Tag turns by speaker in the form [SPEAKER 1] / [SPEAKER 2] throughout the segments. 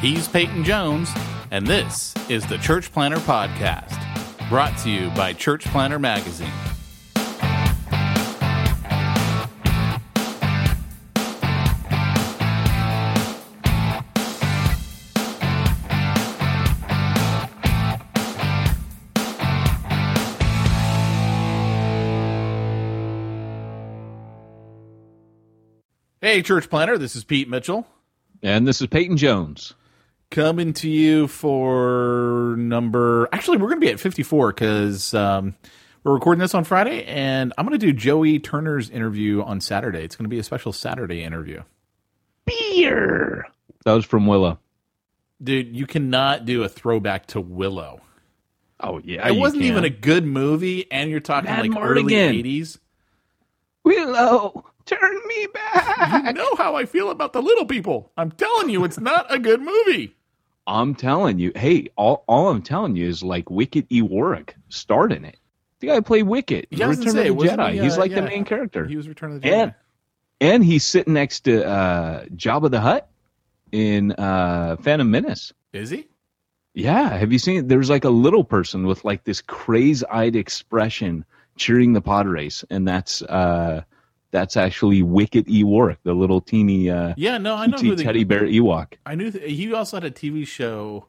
[SPEAKER 1] He's Peyton Jones, and this is the Church Planter Podcast, brought to you by Church Planter Magazine. Hey, Church Planter, this is Pete Mitchell.
[SPEAKER 2] And this is Peyton Jones.
[SPEAKER 1] Coming to you for number. Actually, we're going to be at 54 because um, we're recording this on Friday, and I'm going to do Joey Turner's interview on Saturday. It's going to be a special Saturday interview.
[SPEAKER 2] Beer! That was from Willow.
[SPEAKER 1] Dude, you cannot do a throwback to Willow.
[SPEAKER 2] Oh, yeah.
[SPEAKER 1] It wasn't even a good movie, and you're talking Madmartigan. early 80s.
[SPEAKER 2] Willow! Turn me back.
[SPEAKER 1] You know how I feel about the little people. I'm telling you, it's not a good movie.
[SPEAKER 2] I'm telling you, hey, all, all I'm telling you is like Wicket E. Warwick starred in it. The guy played Wicket,
[SPEAKER 1] yeah,
[SPEAKER 2] Return
[SPEAKER 1] say,
[SPEAKER 2] of the Jedi.
[SPEAKER 1] He,
[SPEAKER 2] uh, he's like
[SPEAKER 1] yeah,
[SPEAKER 2] the main character.
[SPEAKER 1] He was Return of the
[SPEAKER 2] Jedi. And, and he's sitting next to uh, Jabba the Hutt in uh, Phantom Menace.
[SPEAKER 1] Is he?
[SPEAKER 2] Yeah. Have you seen it? There's like a little person with like this crazy-eyed expression cheering the pod race, and that's uh, that's actually Wicket Ewok, the little teeny uh,
[SPEAKER 1] yeah, no, I know who
[SPEAKER 2] the, teddy bear Ewok.
[SPEAKER 1] I knew th- he also had a TV show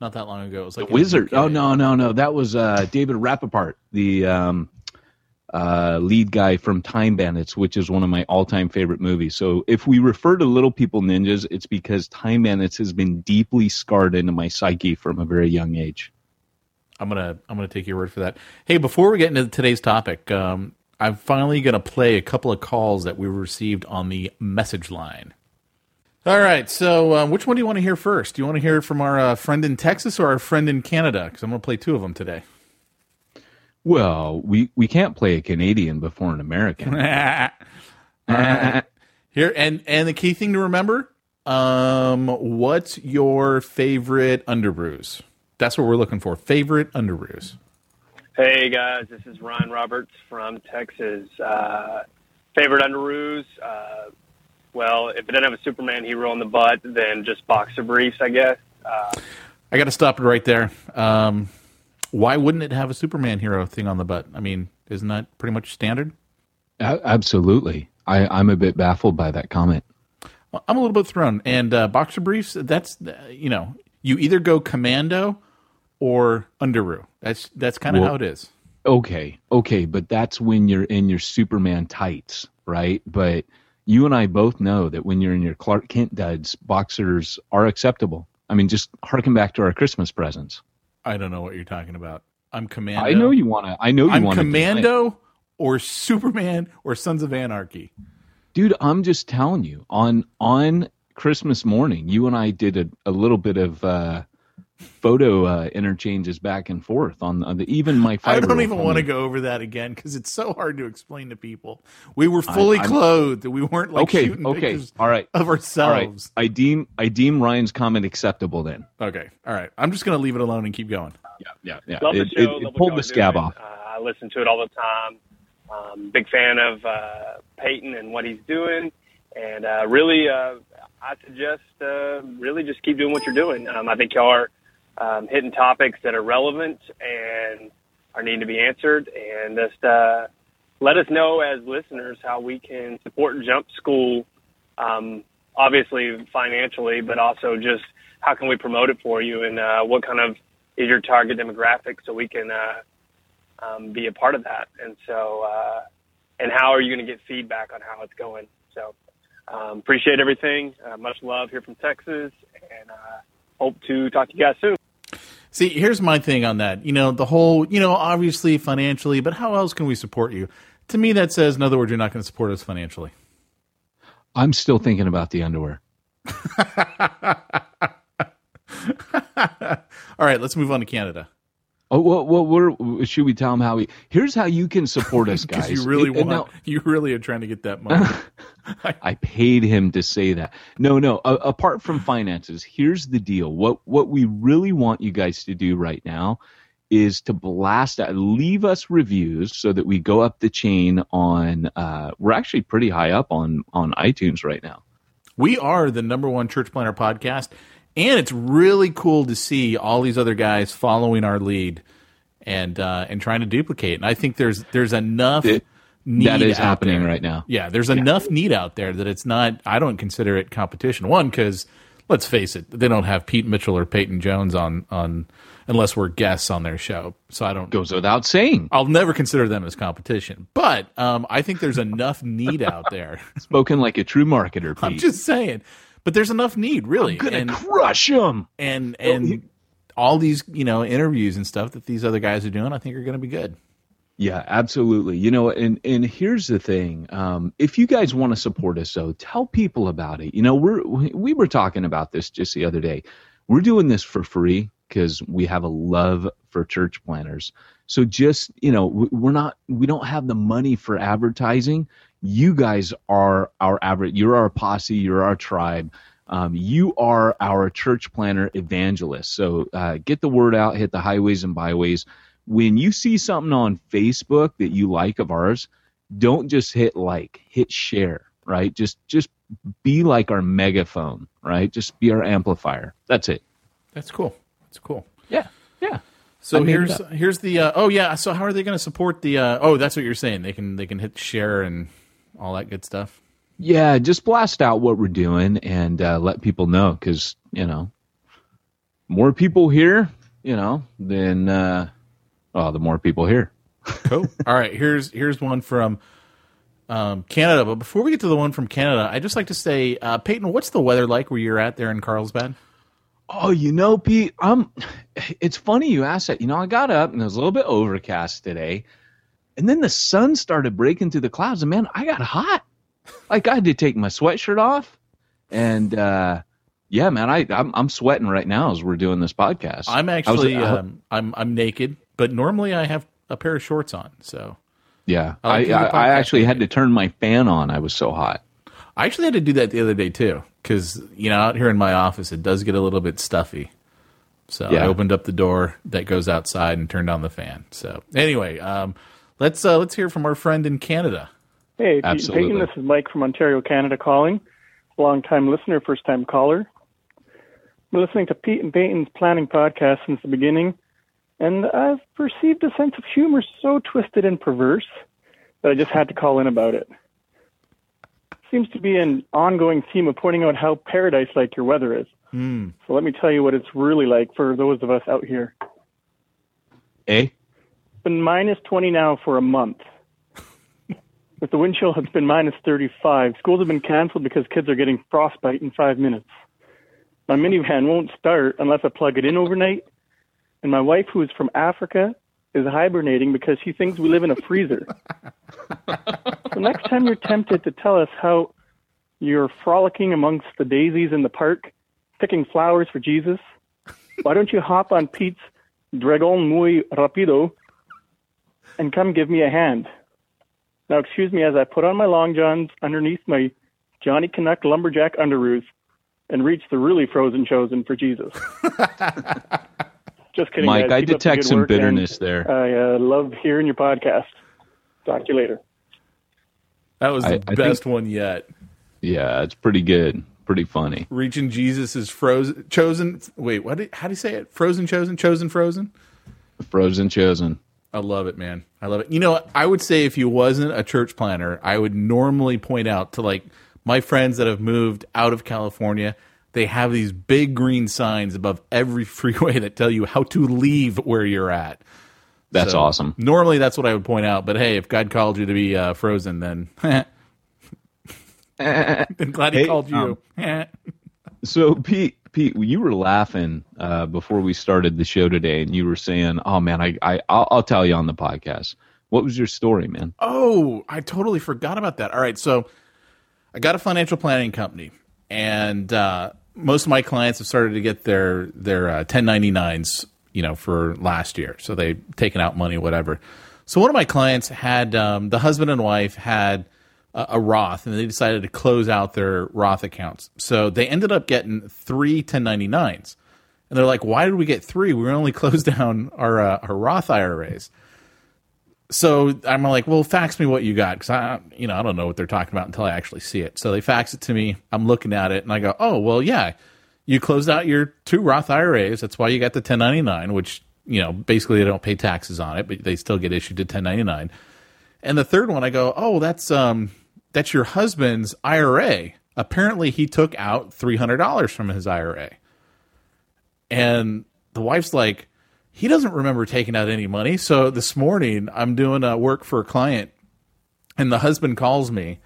[SPEAKER 1] not that long ago. It was like
[SPEAKER 2] the Wizard. Oh no, no, no, that was uh, David Rappaport, the um, uh, lead guy from Time Bandits, which is one of my all-time favorite movies. So if we refer to Little People Ninjas, it's because Time Bandits has been deeply scarred into my psyche from a very young age.
[SPEAKER 1] I'm gonna I'm gonna take your word for that. Hey, before we get into today's topic, um, I'm finally going to play a couple of calls that we received on the message line. All right, so uh, which one do you want to hear first? Do you want to hear from our uh, friend in Texas or our friend in Canada? Because I'm going to play two of them today.
[SPEAKER 2] Well, we, we can't play a Canadian before an American.
[SPEAKER 1] Here and and the key thing to remember: um, what's your favorite underoos? That's what we're looking for. Favorite underoos.
[SPEAKER 3] Hey guys, this is Ryan Roberts from Texas. Uh, favorite underoos? Uh, well, if it didn't have a Superman hero on the butt, then just boxer briefs, I guess. Uh,
[SPEAKER 1] I got to stop it right there. Um, why wouldn't it have a Superman hero thing on the butt? I mean, isn't that pretty much standard?
[SPEAKER 2] absolutely. I, I'm a bit baffled by that comment.
[SPEAKER 1] I'm a little bit thrown. And uh, boxer briefs, that's, you know, you either go commando or underoo. That's that's kind of well, how it is.
[SPEAKER 2] Okay, okay, but that's when you're in your Superman tights, right? But you and I both know that when you're in your Clark Kent duds, boxers are acceptable. I mean, just harken back to our Christmas presents.
[SPEAKER 1] I don't know what you're talking about. I'm Commando.
[SPEAKER 2] I know you want to. I know you
[SPEAKER 1] want to. Commando or Superman or Sons of Anarchy.
[SPEAKER 2] Dude, I'm just telling you. On on Christmas morning, you and I did a, a little bit of uh, photo uh, interchanges back and forth on, on the even my.
[SPEAKER 1] I don't even want to go over that again because it's so hard to explain to people. We were fully I, clothed. We weren't like
[SPEAKER 2] okay,
[SPEAKER 1] shooting
[SPEAKER 2] okay,
[SPEAKER 1] pictures
[SPEAKER 2] all right,
[SPEAKER 1] of ourselves.
[SPEAKER 2] I deem I deem Ryan's comment acceptable then.
[SPEAKER 1] Okay, all right. I'm just going to leave it alone and keep going.
[SPEAKER 2] Yeah, yeah, yeah.
[SPEAKER 3] Love
[SPEAKER 2] it,
[SPEAKER 3] the show.
[SPEAKER 2] it, it pulled the scab off.
[SPEAKER 3] Uh, I listen to it all the time. Um, big fan of uh, Peyton and what he's doing, and uh, really, uh, I suggest uh, really just keep doing what you're doing. Um, I think y'all are um, hitting topics that are relevant and are needing to be answered, and just uh, let us know as listeners how we can support Jump School. Um, obviously financially, but also just how can we promote it for you and uh, what kind of is your target demographic so we can uh, um, be a part of that. And so, uh, and how are you going to get feedback on how it's going? So, um, appreciate everything. Uh, much love here from Texas, and uh, hope to talk to you guys soon.
[SPEAKER 1] See, here's my thing on that. You know, the whole, you know, obviously financially, but how else can we support you? To me, that says, in other words, you're not going to support us financially.
[SPEAKER 2] I'm still thinking about the underwear.
[SPEAKER 1] All right, let's move on to Canada.
[SPEAKER 2] Oh, well, well we're, should we tell them how we? Here's how you can support us, guys.
[SPEAKER 1] you really
[SPEAKER 2] It-
[SPEAKER 1] want,
[SPEAKER 2] no,
[SPEAKER 1] you really are trying to get that money.
[SPEAKER 2] I paid him to say that. No, no. Apart from finances, here's the deal. What what we really want you guys to do right now is to blast out, leave us reviews so that we go up the chain on. Uh, we're actually pretty high up on on iTunes right now.
[SPEAKER 1] we are the number one church planter podcast, and it's really cool to see all these other guys following our lead and uh, and trying to duplicate. And I think there's there's enough
[SPEAKER 2] It-
[SPEAKER 1] need
[SPEAKER 2] that is happening
[SPEAKER 1] there.
[SPEAKER 2] right now.
[SPEAKER 1] Yeah, there's enough need out there that it's not. I don't consider it competition. One, because let's face it, they don't have Pete Mitchell or Peyton Jones on on unless we're guests on their show. So I don't.
[SPEAKER 2] Goes without saying.
[SPEAKER 1] I'll never consider them as competition. But um, I think there's enough need out there.
[SPEAKER 2] Spoken like a true marketer, Pete.
[SPEAKER 1] I'm just saying. But there's enough need, really.
[SPEAKER 2] gonna
[SPEAKER 1] and
[SPEAKER 2] crush them.
[SPEAKER 1] and and all these you know interviews and stuff that these other guys are doing, I think are going to be good.
[SPEAKER 2] Yeah, absolutely. You know, and and here's the thing: um, if you guys want to support us, though, tell people about it. You know, we're we we were talking about this just the other day. We're doing this for free because we have a love for church planters. So just you know, we're not we don't have the money for advertising. You guys are our average. You're our posse. You're our tribe. Um, you are our church planter evangelist. So uh, get the word out. Hit the highways and byways when you see something on Facebook that you like of ours, don't just hit like, hit share, right? Just just be like our megaphone, right? Just be our amplifier. That's it.
[SPEAKER 1] That's cool. That's cool.
[SPEAKER 2] Yeah. Yeah.
[SPEAKER 1] So
[SPEAKER 2] I made it
[SPEAKER 1] here's here's the uh, oh yeah. So how are they going to support the? Uh, oh, that's what you're saying. They can they can hit share and all that good stuff.
[SPEAKER 2] Yeah, just blast out what we're doing and uh, let people know because, you know, more people here, you know, then, uh, well, the more people here.
[SPEAKER 1] Cool. all right. Here's here's one from um, Canada. But before we get to the one from Canada, I just like to say, uh, Peyton, what's the weather like where you're at there in Carlsbad?
[SPEAKER 2] Oh, you know, Pete, um, it's funny you asked that. You know, I got up and it was a little bit overcast today, and then the sun started breaking through the clouds, and man, I got hot. Like I had to take my sweatshirt off, and uh, yeah, man, I I'm, I'm sweating right now as we're doing this podcast.
[SPEAKER 1] I'm
[SPEAKER 2] I was-
[SPEAKER 1] actually
[SPEAKER 2] I-
[SPEAKER 1] um, I'm I'm naked, but normally I have a pair of shorts on. So
[SPEAKER 2] yeah,
[SPEAKER 1] I
[SPEAKER 2] I I, I actually had to turn my fan on. I was so hot.
[SPEAKER 1] I actually had to do that the other day too, because you know out here in my office it does get a little bit stuffy. So I opened up the door that goes outside and turned on the fan. So anyway, um, let's uh, let's hear from our friend in Canada.
[SPEAKER 4] Hey, Pete
[SPEAKER 2] Absolutely.
[SPEAKER 4] Peyton, this is Mike from Ontario, Canada calling. Long time listener, first time caller. Been listening to Pete and Peyton's planning podcast since the beginning, and I've perceived a sense of humor so twisted and perverse that I just had to call in about it. Seems to be an ongoing theme of pointing out how paradise like your weather is.
[SPEAKER 1] Hmm.
[SPEAKER 4] So let me tell you what it's really like for those of us out here.
[SPEAKER 2] Eh?
[SPEAKER 4] Been minus 20 now for a month. With the wind chill, it's been minus 35. Schools have been canceled because kids are getting frostbite in five minutes. My minivan won't start unless I plug it in overnight. And my wife, who is from Africa, is hibernating because she thinks we live in a freezer. so next time you're tempted to tell us how you're frolicking amongst the daisies in the park, picking flowers for Jesus, why don't you hop on Pete's Dragon Muy Rapido and come give me a hand? Now, excuse me as I put on my long johns underneath my Johnny Canuck lumberjack underoos and reach the really frozen chosen for Jesus. Just kidding,
[SPEAKER 2] Mike,
[SPEAKER 4] guys.
[SPEAKER 2] I
[SPEAKER 4] Keep
[SPEAKER 2] detect some
[SPEAKER 4] work, and
[SPEAKER 2] bitterness there.
[SPEAKER 4] I uh, love hearing your podcast. Talk to you later.
[SPEAKER 1] That was the
[SPEAKER 2] I- I
[SPEAKER 1] best
[SPEAKER 2] think-
[SPEAKER 1] one yet.
[SPEAKER 2] Yeah, it's pretty good, pretty funny.
[SPEAKER 1] Reaching Jesus is frozen, chosen. Wait, what? Did, how do you say it? Frozen, chosen, chosen, frozen.
[SPEAKER 2] Frozen chosen.
[SPEAKER 1] I love it, man. I love it. You know, I would say if you wasn't a church planter, I would normally point out to like my friends that have moved out of California. They have these big green signs above every freeway that tell you how to leave where you're at.
[SPEAKER 2] That's
[SPEAKER 1] So,
[SPEAKER 2] awesome.
[SPEAKER 1] Normally, that's what I would point out. But hey, if God called you to be uh, frozen, then I'm glad He
[SPEAKER 2] Hey,
[SPEAKER 1] called you.
[SPEAKER 2] So Pete, Pete, you were laughing uh, before we started the show today, and you were saying, "Oh man, I, I, I'll, I'll tell you on the podcast." What was your story, man?
[SPEAKER 1] Oh, I totally forgot about that. All right, so I got a financial planning company, and uh, most of my clients have started to get their their uh, 1099s, you know, for last year. So they've taken out money, whatever. So one of my clients had um, the husband and wife had a, a Roth, and they decided to close out their Roth accounts. So they ended up getting three 1099s, and they're like, "Why did we get three? We only closed down our uh, our Roth IRAs." so I'm like, well, fax me what you got because I, you know, I don't know what they're talking about until I actually see it. So they fax it to me. I'm looking at it and I go, oh, well, yeah, you closed out your two Roth IRAs. That's why you got the 1099, which you know, basically they don't pay taxes on it, but they still get issued to 1099. And the third one, I go, oh, that's um, that's your husband's IRA. Apparently, he took out three hundred dollars from his IRA, and the wife's like, he doesn't remember taking out any money. So this morning, I'm doing uh, work for a client, and the husband calls me,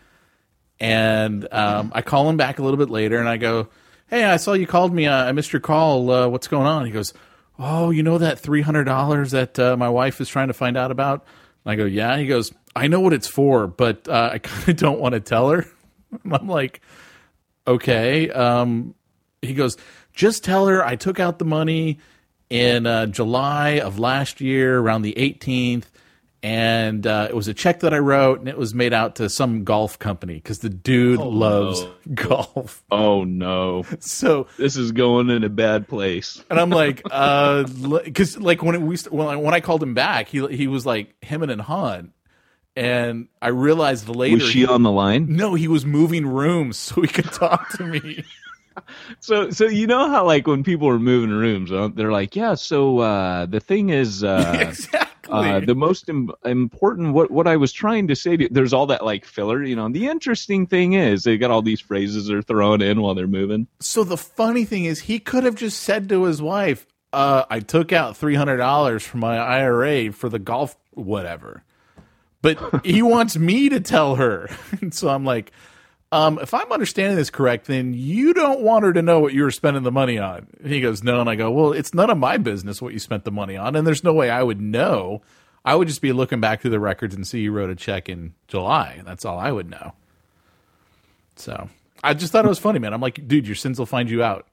[SPEAKER 1] and um, I call him back a little bit later, and I go, "Hey, I saw you called me. Uh, I missed your call. Uh, what's going on?" He goes, "Oh, you know that three hundred dollars that uh, my wife is trying to find out about." And I go, "Yeah." He goes, "I know what it's for, but uh, I kind of don't want to tell her." And I'm like, "Okay." Um, he goes, "Just tell her I took out the money." in uh, July of last year, around the 18th, and uh, it was a check that I wrote, and it was made out to some golf company because the dude loves golf.
[SPEAKER 2] Oh no,
[SPEAKER 1] So,
[SPEAKER 2] this is going in a bad place.
[SPEAKER 1] and I'm like, because like when we when I, when I called him back, he he was like him and Han, and I realized later
[SPEAKER 2] Was she on the line?
[SPEAKER 1] no, he was moving rooms so he could talk to me.
[SPEAKER 2] So, so you know how like when people are moving rooms, uh, they're like, "Yeah." So uh, the thing is, uh,
[SPEAKER 1] exactly.
[SPEAKER 2] uh, the most Im- important what what I was trying to say to there's all that like filler, you know. And the interesting thing is they got all these phrases they're throwing in while they're moving.
[SPEAKER 1] So the funny thing is, he could have just said to his wife, uh, "I took out three hundred dollars from my IRA for the golf, whatever." But he wants me to tell her, and so I'm like, um, "If I'm understanding this correct, then you don't want her to know what you were spending the money on." And he goes, "No," and I go, "Well, it's none of my business what you spent the money on, and there's no way I would know. I would just be looking back through the records and see you wrote a check in July. That's all I would know." So I just thought it was funny, man. I'm like, dude, your sins will find you out.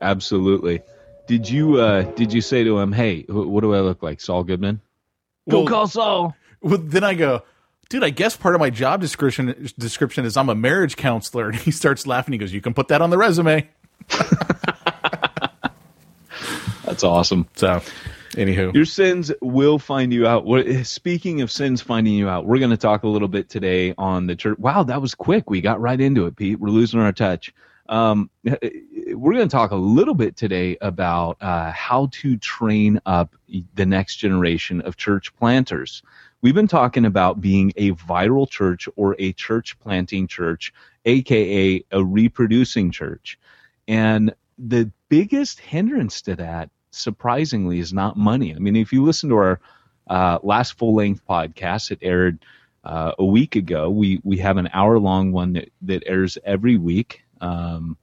[SPEAKER 2] Absolutely. Did you uh did you say to him, "Hey, wh- what do I look like, Saul Goodman?" Go call Saul.
[SPEAKER 1] Well, then I go, dude, I guess part of my job description description is I'm a marriage counselor. And he starts laughing. He goes, you can put that on the resume.
[SPEAKER 2] That's awesome.
[SPEAKER 1] So, anywho,
[SPEAKER 2] Your sins will find you out. Speaking of sins finding you out, we're going to talk a little bit today on the church. Wow, that was quick. We got right into it, Pete. We're losing our touch. Um, we're going to talk a little bit today about uh, how to train up the next generation of church planters. We've been talking about being a viral church or a church planting church, aka a reproducing church. And the biggest hindrance to that, surprisingly, is not money. I mean, if you listen to our uh, last full length podcast, it aired uh, a week ago. We we have an hour long one that, that airs every week. Um,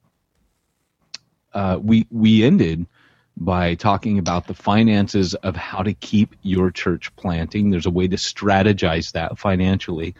[SPEAKER 2] uh, we we ended by talking about the finances of how to keep your church planting. There's a way to strategize that financially,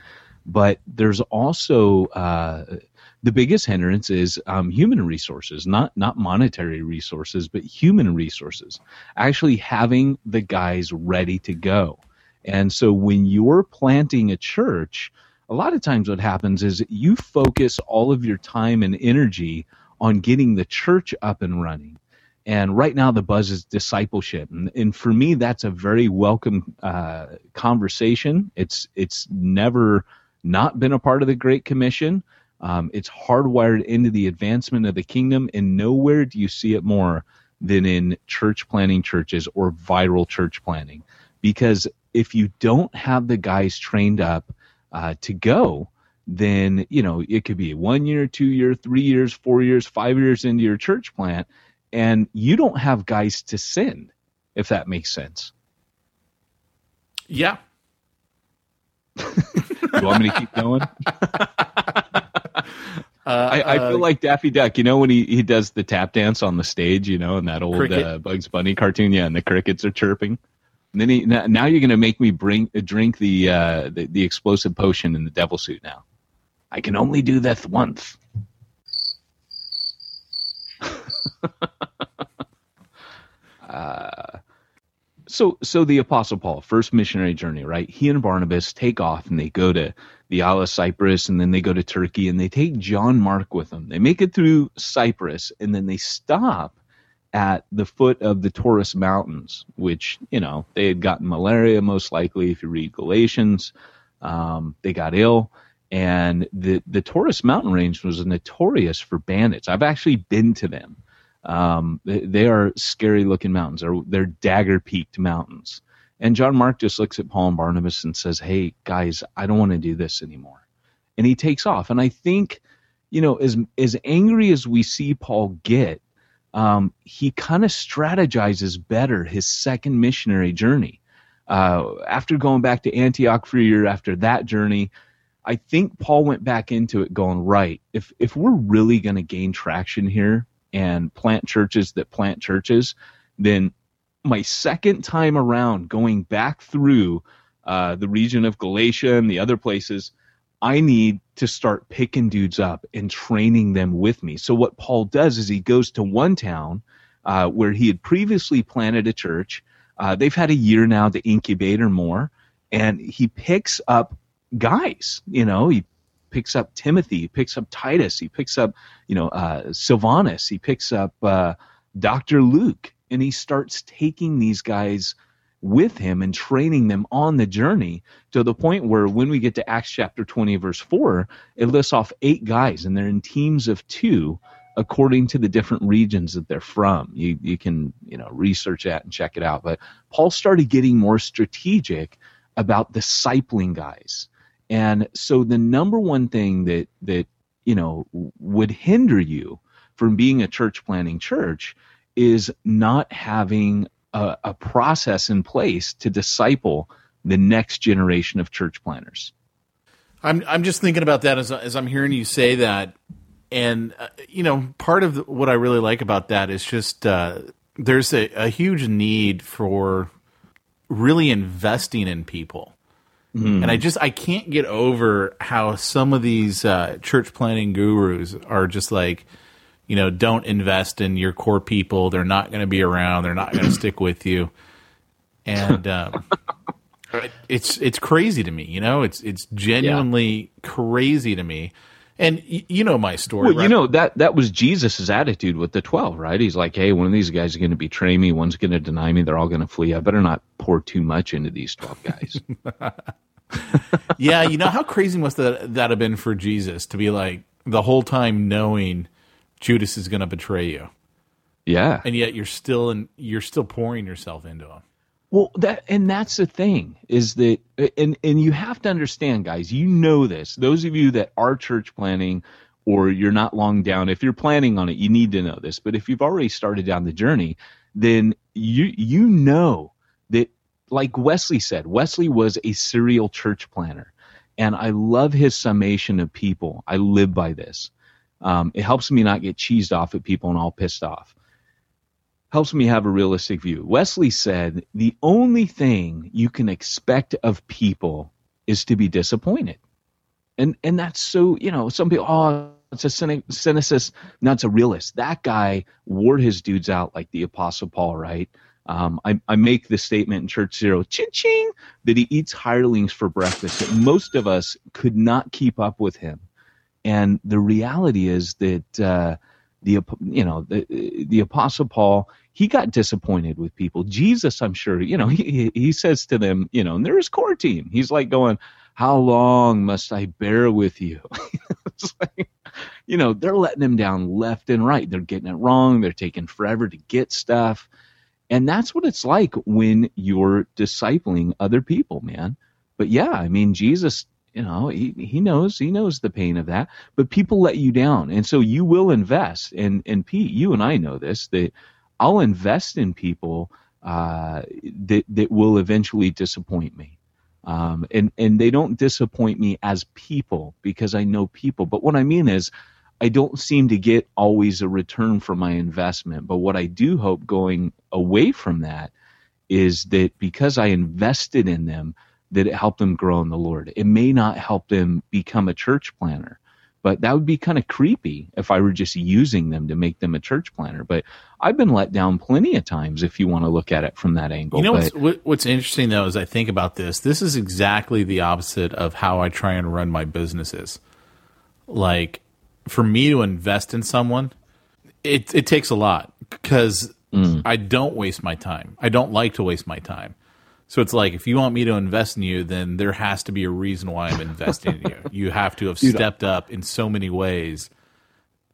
[SPEAKER 2] but there's also uh, the biggest hindrance is um, human resources, not not monetary resources, but human resources. Actually, having the guys ready to go. And so, when you're planting a church, a lot of times what happens is you focus all of your time and energy on getting the church up and running. And right now, the buzz is discipleship, and, and for me, that's a very welcome uh, conversation. It's it's never not been a part of the Great Commission. Um, it's hardwired into the advancement of the kingdom, and nowhere do you see it more than in church planting churches or viral church planting. Because if you don't have the guys trained up uh, to go, then you know it could be one year, two year, three years, four years, five years into your church plant, and you don't have guys to send. If that makes sense.
[SPEAKER 1] Yeah.
[SPEAKER 2] you want me to keep going?
[SPEAKER 1] Uh,
[SPEAKER 2] I, I feel
[SPEAKER 1] uh,
[SPEAKER 2] like Daffy Duck, you know, when he, he does the tap dance on the stage, you know, in that old uh, Bugs Bunny cartoon, yeah, and the crickets are chirping. And then he now, now you're going to make me bring drink the, uh, the the explosive potion in the devil suit. Now, I can only do that once. so so the apostle paul first missionary journey right? He and barnabas take off and they go to the isle of cyprus and then they go to turkey and they take john mark with them. They make it through cyprus and then they stop at the foot of the taurus mountains which you know they had gotten malaria most likely if you read galatians. Um, they got ill and the the taurus mountain range was notorious for bandits i've actually been to them um, they, they are scary looking mountains. They're, they're dagger peaked mountains. And John Mark just looks at Paul and Barnabas and says, Hey, guys, I don't want to do this anymore. And he takes off. And I think, you know, as, as angry as we see Paul get, um, he kind of strategizes better his second missionary journey. Uh, after going back to Antioch for a year after that journey, I think Paul went back into it going, right, if, if we're really going to gain traction here, and plant churches that plant churches, then my second time around going back through uh, the region of Galatia and the other places, I need to start picking dudes up and training them with me. So what Paul does is he goes to one town uh, where he had previously planted a church. Uh, they've had a year now to incubate or more, and he picks up guys. You know, he picks up Timothy, he picks up Titus, he picks up, you know, uh, Silvanus, he picks up uh, Dr. Luke, and he starts taking these guys with him and training them on the journey to the point where when we get to Acts chapter 20, verse 4, it lists off eight guys, and they're in teams of two according to the different regions that they're from. You, you can, you know, research that and check it out. But Paul started getting more strategic about discipling guys. And so the number one thing that that you know would hinder you from being a church planting church is not having a, a process in place to disciple the next generation of church planters.
[SPEAKER 1] I'm I'm just thinking about that as as I'm hearing you say that, and uh, you know, part of what I really like about that is just uh, there's a, a huge need for really investing in people.
[SPEAKER 2] Mm-hmm.
[SPEAKER 1] And I just I can't get over how some of these uh, church planting gurus are just like, you know, don't invest in your core people. They're not going to be around. They're not going to stick with you. And um, it's it's crazy to me. You know, it's it's genuinely crazy to me. And y- you know my story.
[SPEAKER 2] Well,
[SPEAKER 1] right?
[SPEAKER 2] you know that that was Jesus' attitude with the twelve, right? He's like, "Hey, one of these guys is going to betray me. One's going to deny me. They're all going to flee. I better not pour too much into these twelve guys."
[SPEAKER 1] yeah, you know how crazy must that that have been for Jesus to be like the whole time knowing Judas is going to betray you,
[SPEAKER 2] yeah,
[SPEAKER 1] and yet you're still in, you're still pouring yourself into him.
[SPEAKER 2] Well, that and that's the thing is that and and you have to understand, guys. You know this. Those of you that are church planting or you're not long down, if you're planning on it, you need to know this. But if you've already started down the journey, then you you know that like Wesley said, Wesley was a serial church planter. And I love his summation of people. I live by this. Um, it helps me not get cheesed off at people and all pissed off helps me have a realistic view. Wesley said the only thing you can expect of people is to be disappointed. And and that's so, you know, some people oh it's a cynic, cynicist. No, it's a realist. That guy wore his dudes out like the Apostle Paul, right? Um, I, I make the statement in Church Zero, ching ching, that he eats hirelings for breakfast. That most of us could not keep up with him. And the reality is that uh, the you know the the apostle paul he got disappointed with people. Jesus i'm sure you know he he says to them you know and they're core team. He's like going how long must i bear with you? Like you know they're letting him down left and right. They're getting it wrong. They're taking forever to get stuff. And that's what it's like when you're discipling other people man. But yeah i mean jesus you know he, he knows he knows the pain of that but people let you down. And so you will invest and and pete you and i know this that i'll invest in people uh, that that will eventually disappoint me. Um, and and they don't disappoint me as people because i know people. But what i mean is i don't seem to get always a return for my investment. But what i do hope going away from that is that because i invested in them that it helped them grow in the Lord. It may not help them become a church planter, but that would be kind of creepy if I were just using them to make them a church planter. But I've been let down plenty of times if you want to look at it from that angle.
[SPEAKER 1] You know
[SPEAKER 2] but,
[SPEAKER 1] what's, what's interesting though, as I think about this, this is exactly the opposite of how I try and run my businesses. Like for me to invest in someone, it it takes a lot because mm. I don't waste my time. I don't like to waste my time. So it's like if you want me to invest in you, then there has to be a reason why I'm investing in you. You have to have Dude, stepped up in so many ways.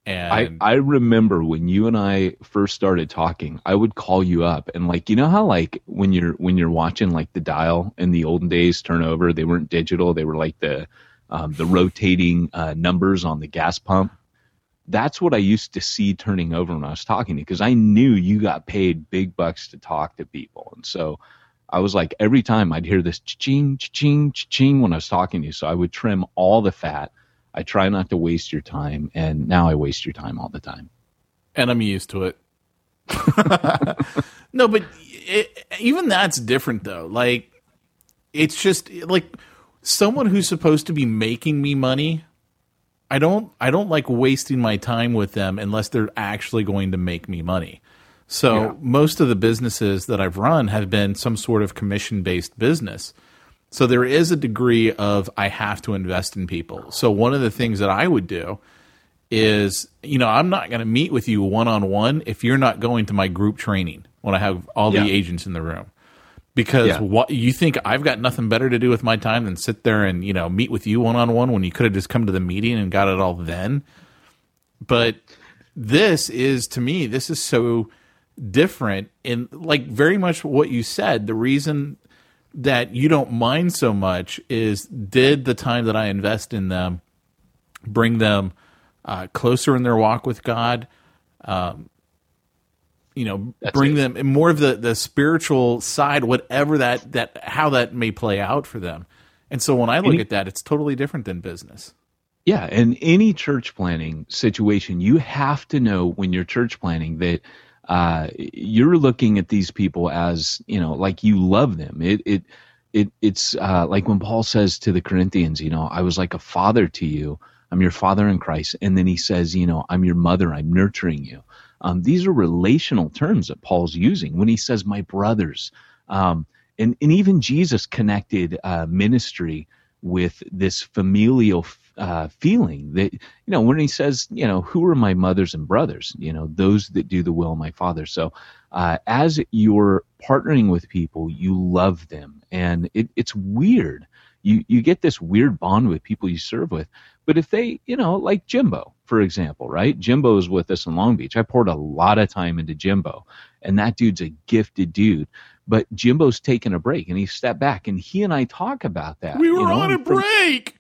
[SPEAKER 1] And
[SPEAKER 2] I, I remember when you and I first started talking, I would call you up and like you know how like when you're when you're watching like the dial in the olden days turn over, they weren't digital, they were like the um, the rotating uh, numbers on the gas pump. That's what I used to see turning over when I was talking to you because I knew you got paid big bucks to talk to people, and so I was like, every time I'd hear this ching, ching, ching when I was talking to you. So I would trim all the fat. I try not to waste your time. And now I waste your time all the time.
[SPEAKER 1] And I'm used to it. no, but it, even that's different though. Like, it's just like someone who's supposed to be making me money. I don't, I don't like wasting my time with them unless they're actually going to make me money. So yeah. most of the businesses that I've run have been some sort of commission based business. So there is a degree of I have to invest in people. So one of the things that I would do is, you know, I'm not going to meet with you one on one if you're not going to my group training when I have all yeah. the agents in the room. Because yeah. what you think I've got nothing better to do with my time than sit there and, you know, meet with you one on one when you could have just come to the meeting and got it all then. But this is to me, this is so different in like very much what you said. The reason that you don't mind so much is did the time that I invest in them bring them uh, closer in their walk with God? Um, you know, That's bring it. them more of the, the spiritual side, whatever that, that, how that may play out for them. And so when I look any, at that, it's totally different than business.
[SPEAKER 2] Yeah. And any church planting situation, you have to know when you're church planting that uh, you're looking at these people as you know like you love them. It it it it's uh, like when paul says to the corinthians you know i was like a father to you. I'm your father in christ. And then he says you know i'm your mother. I'm nurturing you. Um, these are relational terms that paul's using when he says my brothers. Um, and, and even jesus connected uh, ministry with this familial uh, feeling that you know when he says you know who are my mothers and brothers? You know those that do the will of my father. So uh, as you're partnering with people you love them. And it, it's weird. You you get this weird bond with people you serve with. But if they you know like jimbo for example right? Jimbo is with us in long beach. I poured a lot of time into jimbo. And that dude's a gifted dude. But jimbo's taking a break and he stepped back. And he and i talk about that
[SPEAKER 1] we were you know, on a break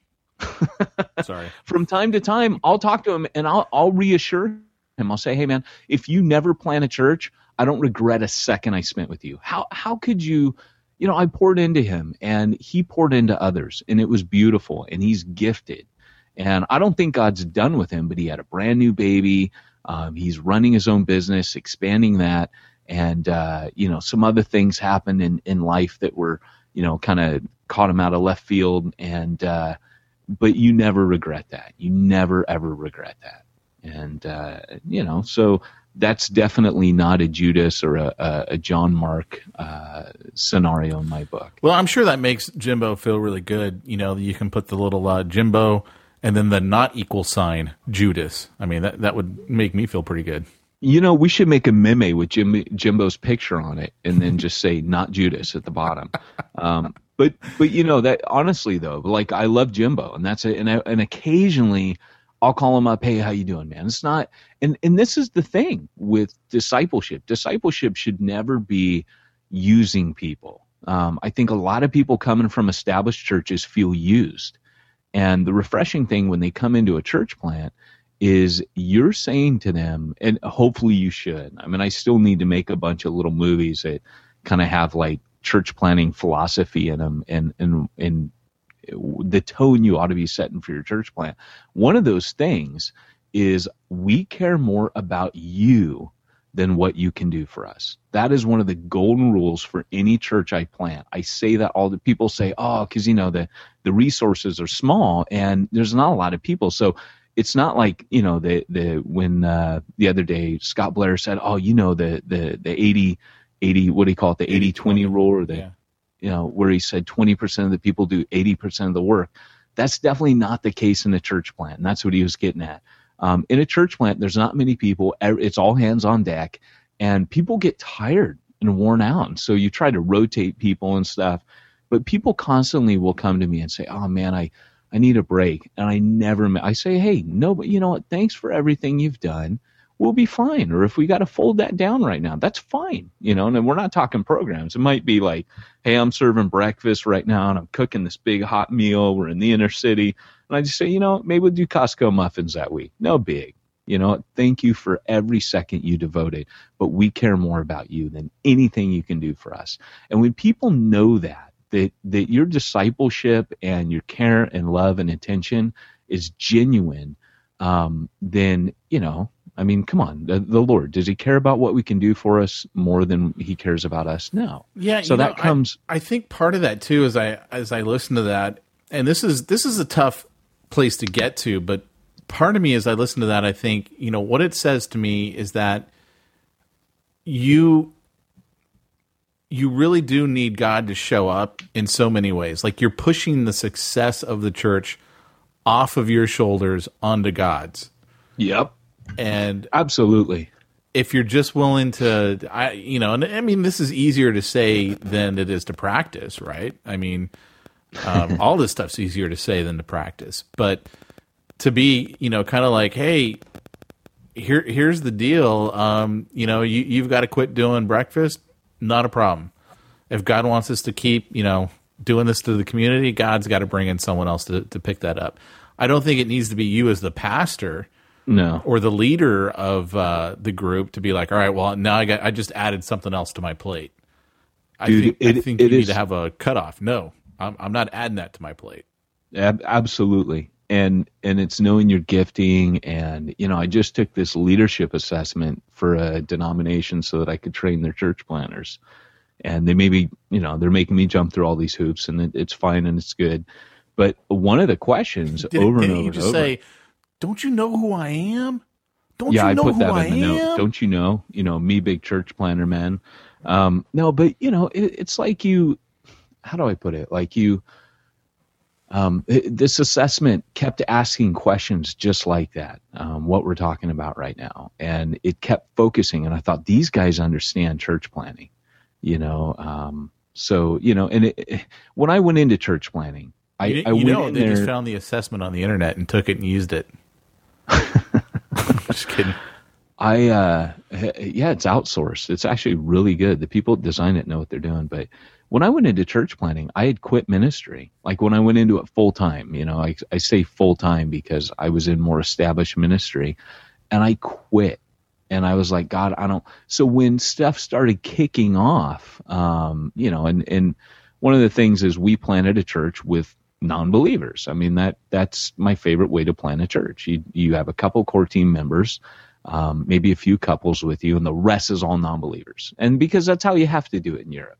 [SPEAKER 2] Sorry. From time to time, I'll talk to him and I'll I'll reassure him. I'll say, "Hey, man, if you never plan a church, I don't regret a second I spent with you. How how could you?" You know, I poured into him and he poured into others, and it was beautiful. And he's gifted. And I don't think God's done with him, but he had a brand new baby. Um, he's running his own business, expanding that, and uh, you know, some other things happened in in life that were, you know, kind of caught him out of left field, and uh, but you never regret that. You never ever regret that. And uh, you know, so that's definitely not a Judas or a, a, John Mark uh, scenario in my book.
[SPEAKER 1] Well, I'm sure that makes Jimbo feel really good. You know, you can put the little uh, Jimbo and then the not equal sign Judas. I mean, that that would make me feel pretty good.
[SPEAKER 2] You know, we should make a meme with Jim, Jimbo's picture on it, and then just say "not Judas" at the bottom. Um, but but you know that honestly though, like I love Jimbo, and that's it. And I, and occasionally I'll call him up. Hey, how you doing, man? It's not. And and this is the thing with discipleship. Discipleship should never be using people. Um, I think a lot of people coming from established churches feel used. And the refreshing thing when they come into a church plant is you're saying to them, and hopefully you should. I mean, I still need to make a bunch of little movies that kind of have like church planting philosophy in them and, and, and the tone you ought to be setting for your church plant. One of those things is we care more about you than what you can do for us. That is one of the golden rules for any church I plant. I say that all the people say, "Oh, cuz you know the the resources are small and there's not a lot of people." So it's not like, you know, the the when uh the other day Scott Blair said, "Oh, you know the the the 80 80 what do you call it? The 80/20 rule or the yeah. you know, where he said 20% of the people do 80% of the work." That's definitely not the case in a church plant. And that's what he was getting at. Um, in a church plant, there's not many people. It's all hands on deck, and people get tired and worn out. And so you try to rotate people and stuff, but people constantly will come to me and say, "Oh man, I I need a break," and I never. I say, "Hey, no, but you know what? Thanks for everything you've done." We'll be fine. Or if we got to fold that down right now, that's fine. You know, and we're not talking programs. It might be like, hey, I'm serving breakfast right now and I'm cooking this big hot meal. We're in the inner city and I just say, you know, maybe we'll do Costco muffins that week. No big. You know, thank you for every second you devoted, but we care more about you than anything you can do for us. And when people know that, that, that your discipleship and your care and love and attention is genuine, um, then, you know, I mean, come on, the, the, Lord, does he care about what we can do for us more than he cares about us? No.
[SPEAKER 1] Yeah.
[SPEAKER 2] So that
[SPEAKER 1] know,
[SPEAKER 2] comes.
[SPEAKER 1] I, I think part of that too, as I, as I listen to that, and this is, this is a tough place to get to. But part of me, as I listen to that, I think, you know, what it says to me is that you you really do need God to show up in so many ways. Like you're pushing the success of the church off of your shoulders onto God's.
[SPEAKER 2] Yep.
[SPEAKER 1] And
[SPEAKER 2] absolutely.
[SPEAKER 1] If you're just willing to I you know, and I mean this is easier to say than it is to practice, right? I mean, um, all this stuff's easier to say than to practice, but to be, you know, kind of like, hey, here, here's the deal. Um, you know, you, you've got to quit doing breakfast. Not a problem. If God wants us to keep, you know, doing this to the community, God's got to bring in someone else to, to pick that up. I don't think it needs to be you as the pastor
[SPEAKER 2] no
[SPEAKER 1] or the leader of uh, the group to be like all right well now i got i just added something else to my plate i
[SPEAKER 2] Dude,
[SPEAKER 1] think,
[SPEAKER 2] it,
[SPEAKER 1] I think you
[SPEAKER 2] is,
[SPEAKER 1] need to have a cutoff no I'm, I'm not adding that to my plate.
[SPEAKER 2] Ab- absolutely. And and it's knowing your gifting and you know I just took this leadership assessment for a denomination so that I could train their church planters, and they maybe you know they're making me jump through all these hoops and it, it's fine and it's good, but one of the questions
[SPEAKER 1] did,
[SPEAKER 2] over
[SPEAKER 1] did
[SPEAKER 2] and over
[SPEAKER 1] you just
[SPEAKER 2] and over,
[SPEAKER 1] say, "Don't you know who I am? Don't
[SPEAKER 2] yeah,
[SPEAKER 1] you
[SPEAKER 2] I
[SPEAKER 1] know
[SPEAKER 2] put
[SPEAKER 1] who
[SPEAKER 2] that
[SPEAKER 1] I
[SPEAKER 2] in the
[SPEAKER 1] am?"
[SPEAKER 2] note. Don't you know? You know me, big church planter man. Um, no, but you know it, it's like you. How do I put it? Like you um, this assessment kept asking questions just like that, um, what we're talking about right now, and it kept focusing. And I thought these guys understand church planting, you know. Um, so you know, and it, when I went into church planting, I,
[SPEAKER 1] you,
[SPEAKER 2] I
[SPEAKER 1] you
[SPEAKER 2] went
[SPEAKER 1] know they
[SPEAKER 2] there.
[SPEAKER 1] just found the assessment on the internet and took it and used it. just kidding.
[SPEAKER 2] I uh, yeah, it's outsourced. It's actually really good. The people that design it know what they're doing, but when I went into church planting, I had quit ministry. Like when I went into it full time, you know, I, I say full time because I was in more established ministry and I quit. And I was like, God, I don't. So when stuff started kicking off, um, you know, and, and one of the things is we planted a church with non-believers. I mean, that, that's my favorite way to plan a church. You, you have a couple core team members, um, maybe a few couples with you and the rest is all non-believers. And because that's how you have to do it in Europe.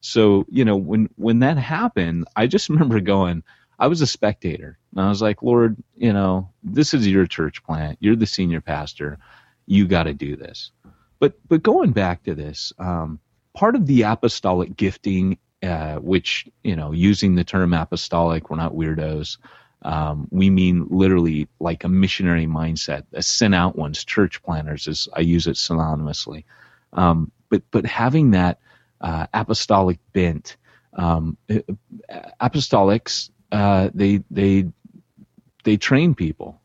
[SPEAKER 2] So, you know, when when that happened, I just remember going, I was a spectator. And I was like, Lord, you know, this is your church plant. You're the senior pastor. You got to do this. But but going back to this, um, part of the apostolic gifting, uh, which you know, using the term apostolic, we're not weirdos. Um, we mean literally like a missionary mindset, a sent out ones, church planters, as I use it synonymously. Um, but but having that uh, apostolic bent, um, apostolics uh, they they they train people.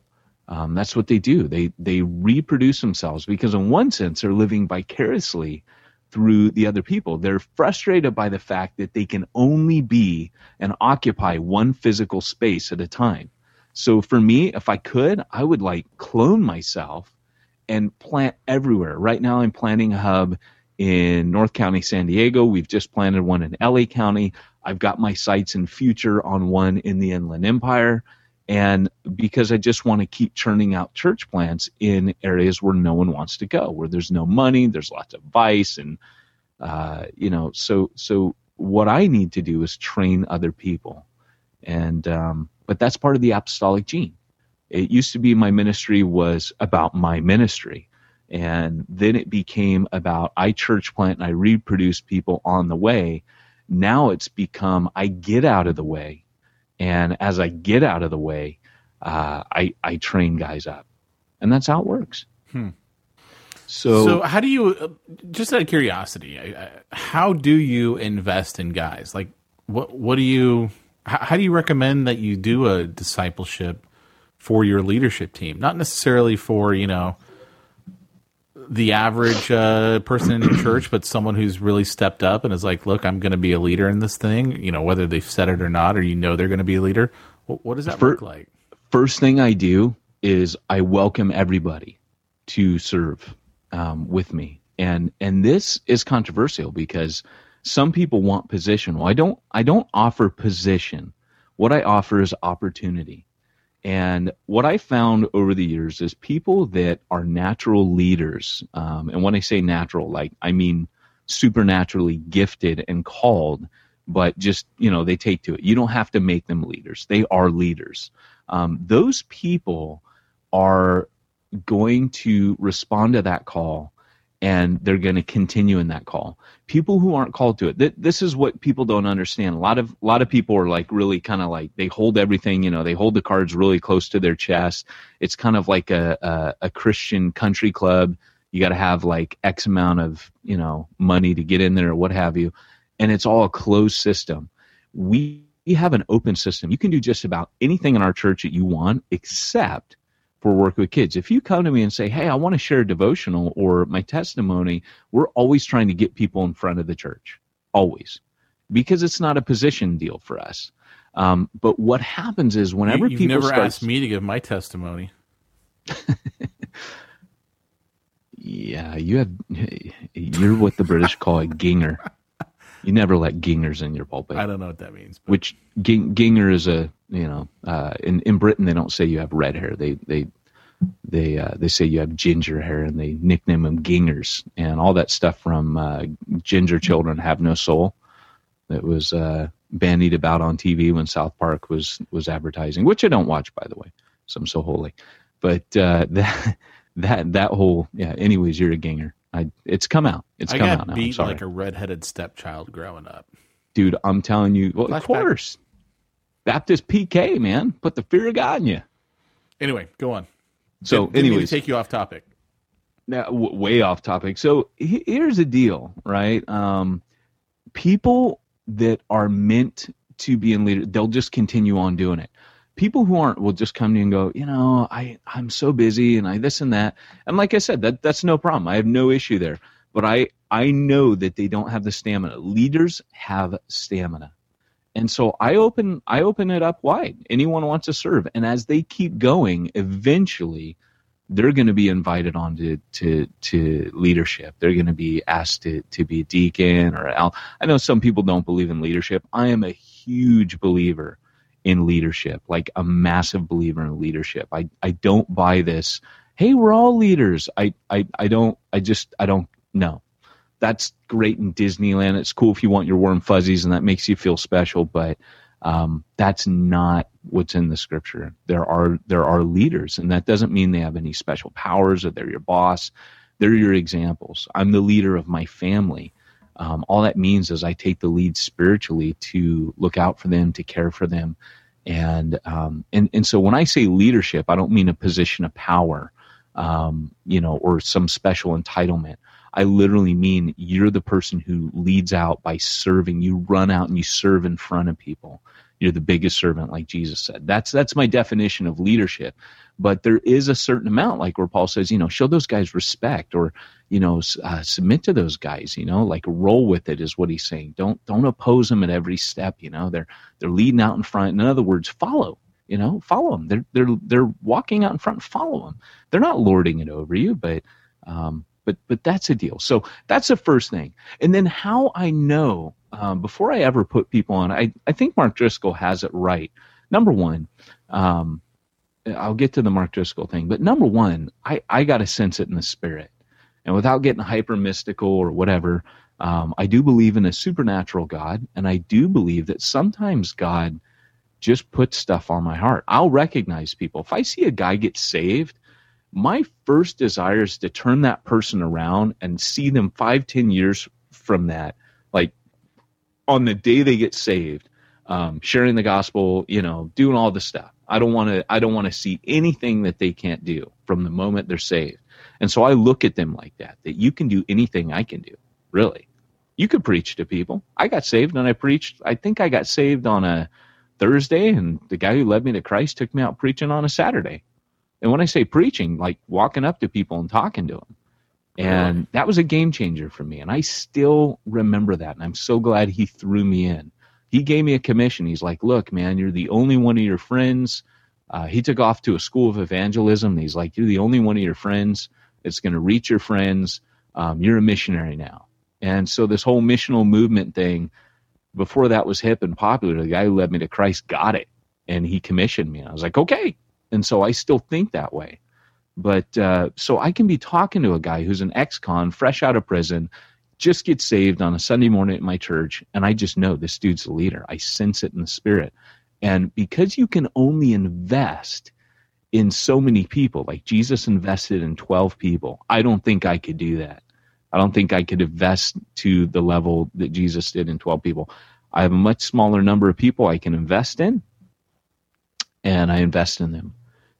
[SPEAKER 2] Um, that's what they do. They they reproduce themselves because in one sense they're living vicariously through the other people. They're frustrated by the fact that they can only be and occupy one physical space at a time. So for me, if I could, I would like clone myself and plant everywhere. Right now, I'm planting a hub in North County, San Diego. We've just planted one in LA County. I've got my sights in future on one in the Inland Empire. And because I just want to keep churning out church plants in areas where no one wants to go, where there's no money, there's lots of vice, and uh, you know, so so what I need to do is train other people, and um, but that's part of the apostolic gene. It used to be my ministry was about my ministry, and then it became about I church plant and I reproduce people on the way. Now it's become I get out of the way and as I get out of the way, uh, I, I train guys up. And that's how it works.
[SPEAKER 1] Hmm. So, so how do you, uh, just out of curiosity, how do you invest in guys? Like, what, what do you, how, how do you recommend that you do a discipleship for your leadership team? Not necessarily for, you know, the average uh, person in church, but someone who's really stepped up and is like, "Look, I'm going to be a leader in this thing." You know, whether they've said it or not, or you know they're going to be a leader. What, what does that look like?
[SPEAKER 2] First thing I do is I welcome everybody to serve um, with me, and and this is controversial because some people want position. Well, I don't. I don't offer position. What I offer is opportunity. And what I found over the years is people that are natural leaders, um, and when I say natural, like I mean supernaturally gifted and called, but just you know they take to it. You don't have to make them leaders; they are leaders. Um, those people are going to respond to that call and they're going to continue in that call. People who aren't called to it, th- this is what people don't understand. A lot of a lot of people are like really kind of like they hold everything, you know, they hold the cards really close to their chest. It's kind of like a a, a Christian country club. You got to have like X amount of you know money to get in there or what have you, and it's all a closed system. We have an open system. You can do just about anything in our church that you want, except for work with kids. If you come to me and say, Hey, I want to share a devotional or my testimony, we're always trying to get people in front of the church. Always. Because it's not a position deal for us. Um, but what happens is whenever
[SPEAKER 1] you,
[SPEAKER 2] people
[SPEAKER 1] never
[SPEAKER 2] start...
[SPEAKER 1] asked me to give my testimony.
[SPEAKER 2] yeah, you have you're what the British call a ginger. You never let gingers in your pulpit.
[SPEAKER 1] I don't know what that means.
[SPEAKER 2] But. Which ging, ginger is a you know uh, in in Britain they don't say you have red hair. They they they uh, they say you have ginger hair and they nickname them gingers and all that stuff from uh, Ginger Children Have No Soul that was uh, bandied about on TV when South Park was was advertising, which I don't watch by the way, so I'm so holy. But uh, that that that whole yeah. Anyways, you're a ginger. I it's come out. It's
[SPEAKER 1] I
[SPEAKER 2] come out now.
[SPEAKER 1] beat like a redheaded stepchild growing up.
[SPEAKER 2] Dude, I'm telling you. Well, of course. Baptist PK, man. Put the fear of God in you.
[SPEAKER 1] Anyway, go on.
[SPEAKER 2] So,
[SPEAKER 1] Didn't
[SPEAKER 2] anyways,
[SPEAKER 1] take you off topic.
[SPEAKER 2] Now, w- way off topic. So here's the deal, right? Um, people that are meant to be in leader, they'll just continue on doing it. People who aren't will just come to you and go, you know, I I'm so busy and I this and that. And like I said, that that's no problem. I have no issue there. But I I know that they don't have the stamina. Leaders have stamina. And so I open I open it up wide. Anyone wants to serve, and as they keep going, eventually they're going to be invited on to, to, to leadership. They're going to be asked to, to be a deacon or al- I know some people don't believe in leadership. I am a huge believer in leadership, like a massive believer in leadership. I, I don't buy this. Hey, we're all leaders. I, I, I don't, I just, I don't know that's great in Disneyland. It's cool if you want your warm fuzzies and that makes you feel special, but um, that's not what's in the scripture. There are there are leaders, and that doesn't mean they have any special powers or they're your boss. They're your examples. I'm the leader of my family. Um, all that means is I take the lead spiritually to look out for them, to care for them, And um, and and so when I say leadership, I don't mean a position of power, um, you know, or some special entitlement. I literally mean you're the person who leads out by serving. You run out and you serve in front of people. You're the biggest servant, like Jesus said. That's that's my definition of leadership. But there is a certain amount, like where Paul says, you know, show those guys respect, or you know, uh, submit to those guys. You know, like roll with it is what he's saying. Don't don't oppose them at every step. You know, they're they're leading out in front. In other words, follow. You know, follow them. They're they're they're walking out in front. Follow them. They're not lording it over you, but um, but but that's a deal. So that's the first thing. And then how I know um, before I ever put people on, I, I think Mark Driscoll has it right. Number one, um, I'll get to the Mark Driscoll thing, but number one, I, I got to sense it in the spirit. And without getting hyper mystical or whatever, um, I do believe in a supernatural God, and I do believe that sometimes God just puts stuff on my heart. I'll recognize people. If I see a guy get saved, my first desire is to turn that person around and see them five, ten years from that, like on the day they get saved, um, sharing the gospel, you know, doing all the stuff. I don't want to. I don't want to see anything that they can't do from the moment they're saved. And so I look at them like that. That you can do anything I can do. Really, you could preach to people. I got saved and I preached. I think I got saved on a Thursday, and the guy who led me to Christ took me out preaching on a Saturday. And when I say preaching, like walking up to people and talking to them. And that was a game changer for me. And I still remember that. And I'm so glad he threw me in. He gave me a commission. He's like, look, man, you're the only one of your friends. Uh, he took off to a school of evangelism. he's like, you're the only one of your friends that's going to reach your friends. Um, you're a missionary now. And so this whole missional movement thing, before that was hip and popular, the guy who led me to Christ got it and he commissioned me. And I was like, okay. And so I still think that way. But uh, so I can be talking to a guy who's an ex-con, fresh out of prison, just get saved on a Sunday morning at my church, and I just know this dude's a leader. I sense it in the spirit. And because you can only invest in so many people, like Jesus invested in 12 people, I don't think I could do that. I don't think I could invest to the level that Jesus did in 12 people. I have a much smaller number of people I can invest in, and I invest in them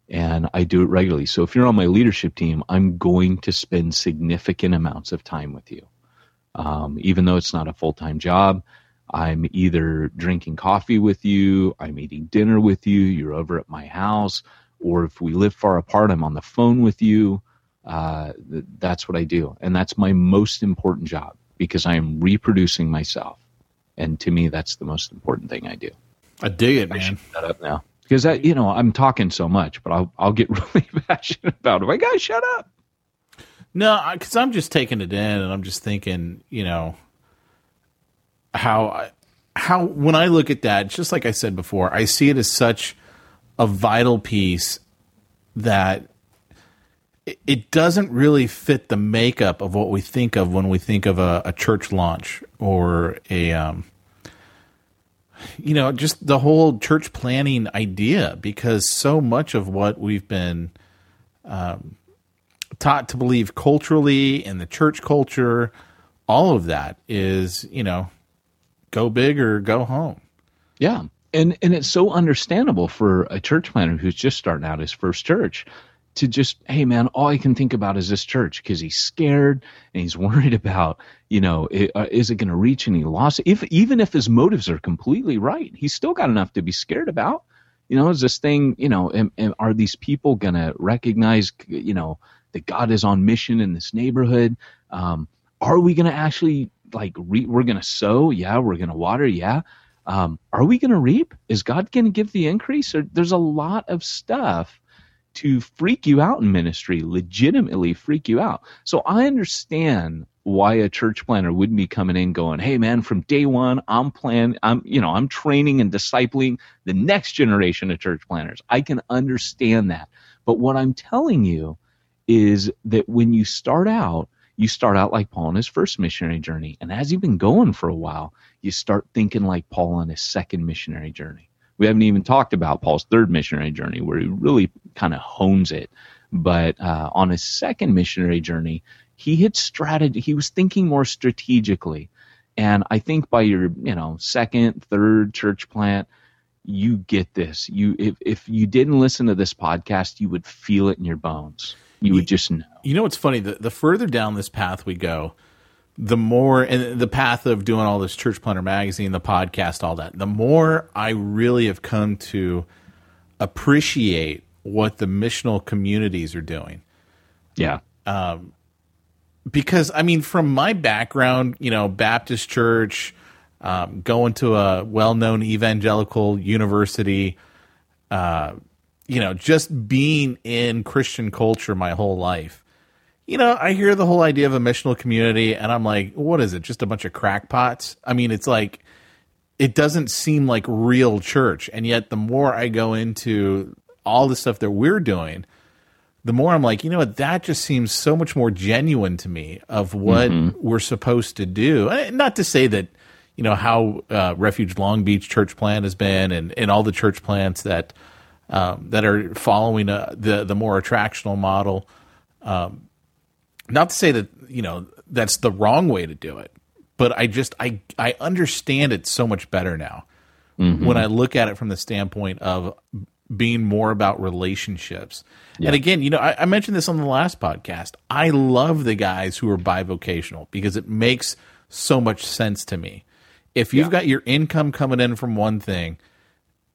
[SPEAKER 2] and I do it regularly. So if you're on my leadership team, I'm going to spend significant amounts of time with you. Um, even though it's not a full time job, I'm either drinking coffee with you, I'm eating dinner with you, you're over at my house, or if we live far apart, I'm on the phone with you. Uh, that's what I do. And that's my most important job because I am reproducing myself. And to me, that's the most important thing I do.
[SPEAKER 1] I dig it, man.
[SPEAKER 2] shut up now because that you know I'm talking so much, but I'll I'll get really passionate about it. My guys, shut up.
[SPEAKER 1] No, because I'm just taking it in, and I'm just thinking, you know, how how when I look at that, just like I said before, I see it as such a vital piece that it doesn't really fit the makeup of what we think of when we think of a, a church launch or a um, you know, just the whole church planting idea, because so much of what we've been um, taught to believe culturally in the church culture, all of that is, you know, go big or go home.
[SPEAKER 2] Yeah. And and it's so understandable for a church planter who's just starting out his first church to just, hey man, all I can think about is this church because he's scared and he's worried about, you know, it, uh, is it going to reach any loss? If even if his motives are completely right, he's still got enough to be scared about. You know, is this thing, you know, am, am, are these people going to recognize, you know, that God is on mission in this neighborhood? Um, are we going to actually like re- we're going to sow? Yeah, we're going to water. Yeah. Um, are we going to reap? Is God going to give the increase? Or, there's a lot of stuff to freak you out in ministry, legitimately freak you out. So I understand why a church planter wouldn't be coming in going, "Hey man, from day one, I'm plan, I'm you know, I'm training and discipling the next generation of church planners." I can understand that. But what I'm telling you is that when you start out, you start out like Paul on his first missionary journey, and as you've been going for a while, you start thinking like Paul on his second missionary journey. We haven't even talked about Paul's third missionary journey, where he really kind of hones it. But uh, on his second missionary journey, he had strategy. He was thinking more strategically, and I think by your you know second, third church plant, you get this. You if if you didn't listen to this podcast, you would feel it in your bones. You would just know.
[SPEAKER 1] You know what's funny? The the further down this path we go, the more and the path of doing all this church planter magazine, the podcast, all that, the more I really have come to appreciate what the missional communities are doing.
[SPEAKER 2] Yeah.
[SPEAKER 1] Because I mean, from my background, you know, Baptist church, um, going to a well-known evangelical university, uh, you know, just being in Christian culture my whole life. You know, I hear the whole idea of a missional community, and I'm like, what is it? Just a bunch of crackpots? I mean, it's like it doesn't seem like real church, and yet the more I go into all the stuff that we're doing, the more I'm like, you know what, that just seems so much more genuine to me of what we're supposed to do. Not to say that, you know, how uh, Refuge Long Beach church plant has been and, and all the church plants that um, that are following uh, the the more attractional model. Um, not to say that you know that's the wrong way to do it, but I just I I understand it so much better now when I look at it from the standpoint of being more about relationships. And again, you know, I, I mentioned this on the last podcast. I love the guys who are bivocational because it makes so much sense to me. If you've got your income coming in from one thing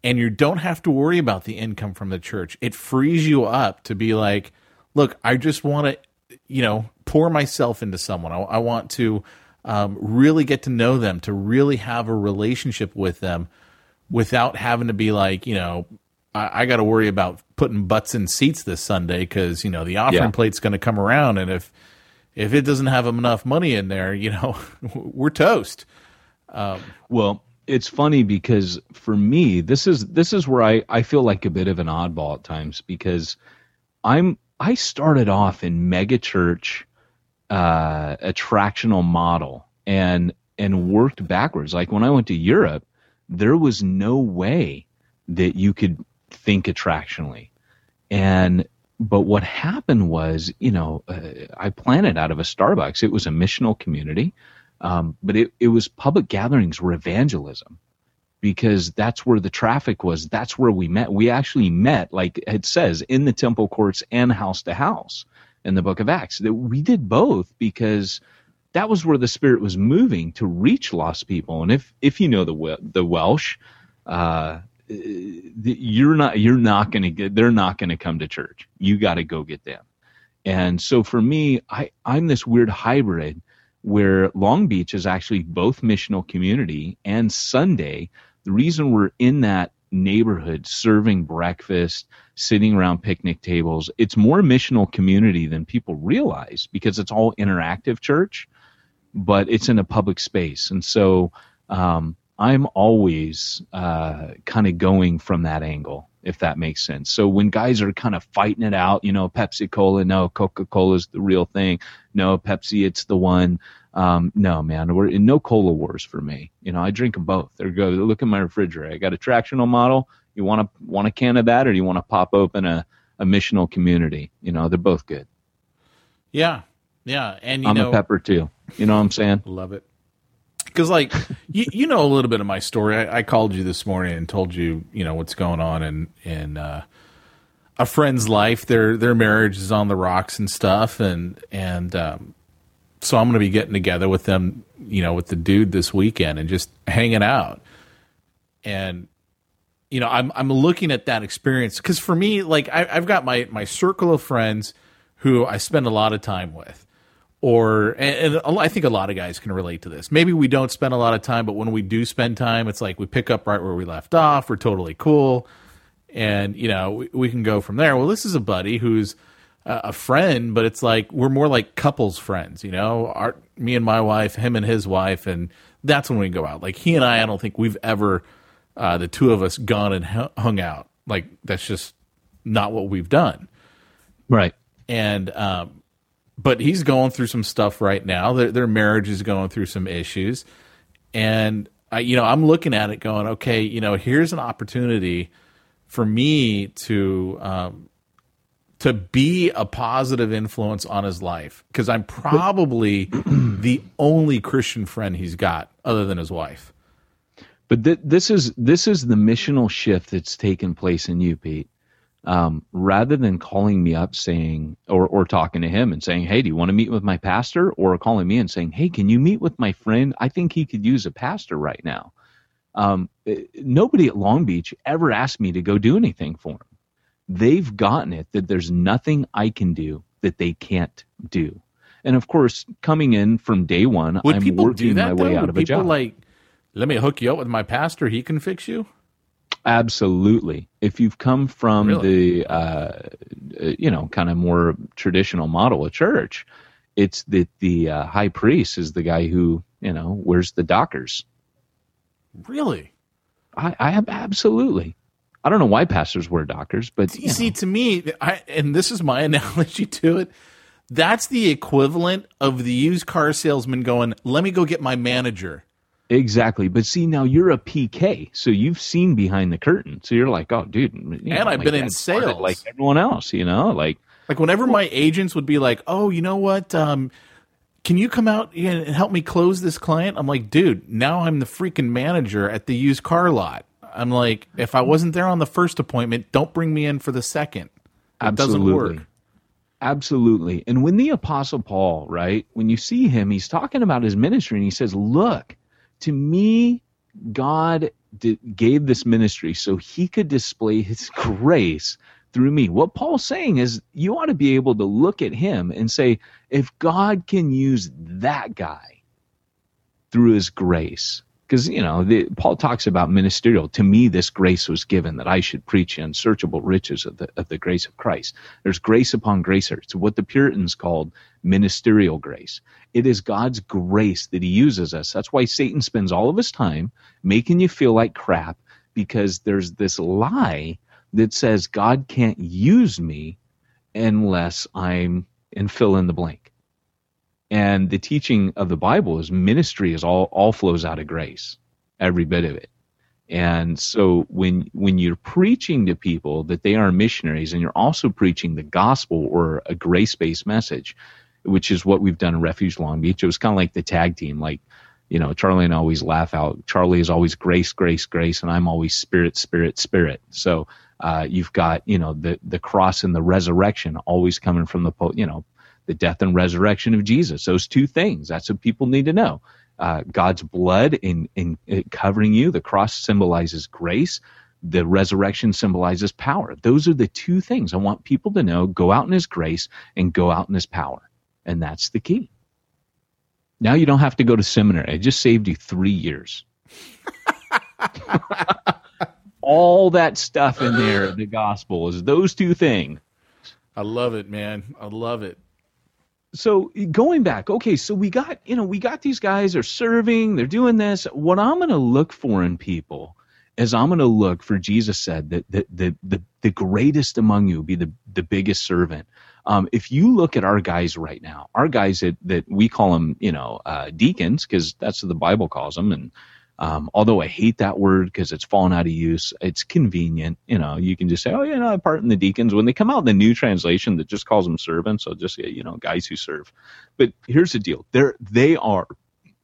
[SPEAKER 1] and you don't have to worry about the income from the church, it frees you up to be like, look, I just want to, you know, pour myself into someone. I, I want to um, really get to know them, to really have a relationship with them without having to be like, you know, I, I got to worry about putting butts in seats this Sunday because you know the offering
[SPEAKER 2] Yeah.
[SPEAKER 1] plate's going to come around, and if if it doesn't have enough money in there, you know, we're toast.
[SPEAKER 2] Well, it's funny because for me, this is this is where I, I feel like a bit of an oddball at times because I'm I started off in megachurch uh attractional model and and worked backwards. Like when I went to Europe, there was no way that you could think attractionally. And but what happened was, you know, uh, I planted out of a Starbucks. It was a missional community, um, but it, it was public gatherings were evangelism because that's where the traffic was. That's where we met. We actually met, like it says, in the temple courts and house to house in the book of Acts. That we did both because that was where the Spirit was moving to reach lost people. And if if you know the the Welsh, uh, you're not you're not going to get they're not going to come to church. You got to go get them. And so for me, I I'm this weird hybrid where Long Beach is actually both missional community and Sunday. The reason we're in that neighborhood serving breakfast, sitting around picnic tables, it's more missional community than people realize because it's all interactive church, but it's in a public space. And so um, I'm always uh, kind of going from that angle, if that makes sense. So when guys are kind of fighting it out, you know, Pepsi Cola, no, Coca Cola is the real thing. No, Pepsi, it's the one. Um, no, man, we're in no cola wars for me. You know, I drink them both. There go. Look at my refrigerator. I got a tractional model. You want to want a can of that, or do you want to pop open a, a missional community? You know, they're both good.
[SPEAKER 1] Yeah, yeah, and you
[SPEAKER 2] I'm
[SPEAKER 1] know,
[SPEAKER 2] a pepper too. You know what I'm saying?
[SPEAKER 1] Love it. Because, like, you, you know a little bit of my story. I, I called you this morning and told you, you know, what's going on in in uh, a friend's life. Their their marriage is on the rocks and stuff, and and um, so I'm going to be getting together with them, you know, with the dude this weekend and just hanging out. And you know, I'm I'm looking at that experience because for me, like, I, I've got my my circle of friends who I spend a lot of time with or and, and a lot- I think a lot of guys can relate to this. Maybe we don't spend a lot of time, but when we do spend time, it's like we pick up right where we left off. We're totally cool, and you know we, we can go from there. Well, this is a buddy who's a, a friend, but it's like we're more like couples friends. You know, our me and my wife, him and his wife, and that's when we go out. Like he and I, I don't think we've ever uh, the two of us gone and hung out. Like that's just not what we've done
[SPEAKER 2] Right.
[SPEAKER 1] and um, but he's going through some stuff right now. Their, their marriage is going through some issues, and I, you know, I'm looking at it, going, okay, you know, here's an opportunity for me to um, to be a positive influence on his life because I'm probably the only Christian friend he's got other than his wife.
[SPEAKER 2] But th- this is this is the missional shift that's taken place in you, Pete. Um, rather than calling me up saying or or talking to him and saying, "Hey, do you want to meet with my pastor?" or calling me and saying, "Hey, can you meet with my friend? I think he could use a pastor right now." Um, eh, nobody at Long Beach ever asked me to go do anything for them. They've gotten it that there's nothing I can do that they can't do. And of course, coming in from day one,
[SPEAKER 1] Would
[SPEAKER 2] I'm working
[SPEAKER 1] do that?
[SPEAKER 2] my
[SPEAKER 1] though?
[SPEAKER 2] way out
[SPEAKER 1] Would
[SPEAKER 2] of a job.
[SPEAKER 1] like, let me hook you up with my pastor. He can fix you.
[SPEAKER 2] Absolutely. If you've come from
[SPEAKER 1] Really?
[SPEAKER 2] the, uh, uh, you know, kind of more traditional model of church, it's that the uh, high priest is the guy who, you know, wears the dockers.
[SPEAKER 1] Really?
[SPEAKER 2] I, I have absolutely. I don't know why pastors wear dockers, but
[SPEAKER 1] You
[SPEAKER 2] you
[SPEAKER 1] see,
[SPEAKER 2] know,
[SPEAKER 1] to me, I, and this is my analogy to it. That's the equivalent of the used car salesman going, "Let me go get my manager."
[SPEAKER 2] Exactly. But see, now you're a PK, so you've seen behind the curtain. So you're like, oh, dude. you know,
[SPEAKER 1] And I've been in
[SPEAKER 2] started
[SPEAKER 1] sales.
[SPEAKER 2] like everyone else. You know, like
[SPEAKER 1] Like whenever my agents would be like, "Oh, you know what? Um, can you come out and help me close this client?" I'm like, "Dude, now I'm the freaking manager at the used car lot." I'm like, if I wasn't there on the first appointment, don't bring me in for the second. It doesn't
[SPEAKER 2] Absolutely.
[SPEAKER 1] work.
[SPEAKER 2] Absolutely. And when the Apostle Paul, right, when you see him, he's talking about his ministry and he says, Look, to me, God di- gave this ministry so he could display his grace through me. What Paul's saying is, you ought to be able to look at him and say, if God can use that guy through his grace, because you know the, Paul talks about ministerial. To me, this grace was given that I should preach the unsearchable riches of the of the grace of Christ. There's grace upon grace. It's what the Puritans called ministerial grace. It is God's grace that He uses us. That's why Satan spends all of his time making you feel like crap because there's this lie that says God can't use me unless I'm and fill in the blank. And the teaching of the Bible is ministry is all all flows out of grace, every bit of it. And so when when you're preaching to people that they are missionaries and you're also preaching the gospel or a grace-based message, which is what we've done in Refuge Long Beach, it was kind of like the tag team like you know, Charlie and I always laugh out. Charlie is always grace, grace, grace, and I'm always spirit, spirit, spirit. So uh, you've got, you know, the the cross and the resurrection always coming from the, you know, the death and resurrection of Jesus. Those two things. That's what people need to know. Uh, God's blood in, in in covering you. The cross symbolizes grace. The resurrection symbolizes power. Those are the two things I want people to know. Go out in His grace and go out in His power, and that's the key. Now you don't have to go to seminary. I just saved you three years. All that stuff in there, the gospel is those two things.
[SPEAKER 1] I love it, man. I love it.
[SPEAKER 2] So going back okay so we got you know we got these guys are serving they're doing this. What i'm going to look for in people is i'm going to look for jesus said that the, the, the, the greatest among you be the, the biggest servant. Um, if you look at our guys right now our guys that, that we call them you know uh, deacons because that's what the bible calls them and um, although I hate that word because it's fallen out of use, it's convenient. You know, you can just say, "Oh, yeah, no, I part in the deacons." When they come out in the new translation that just calls them servants, so just say, you know, guys who serve. But here's the deal: they're they are.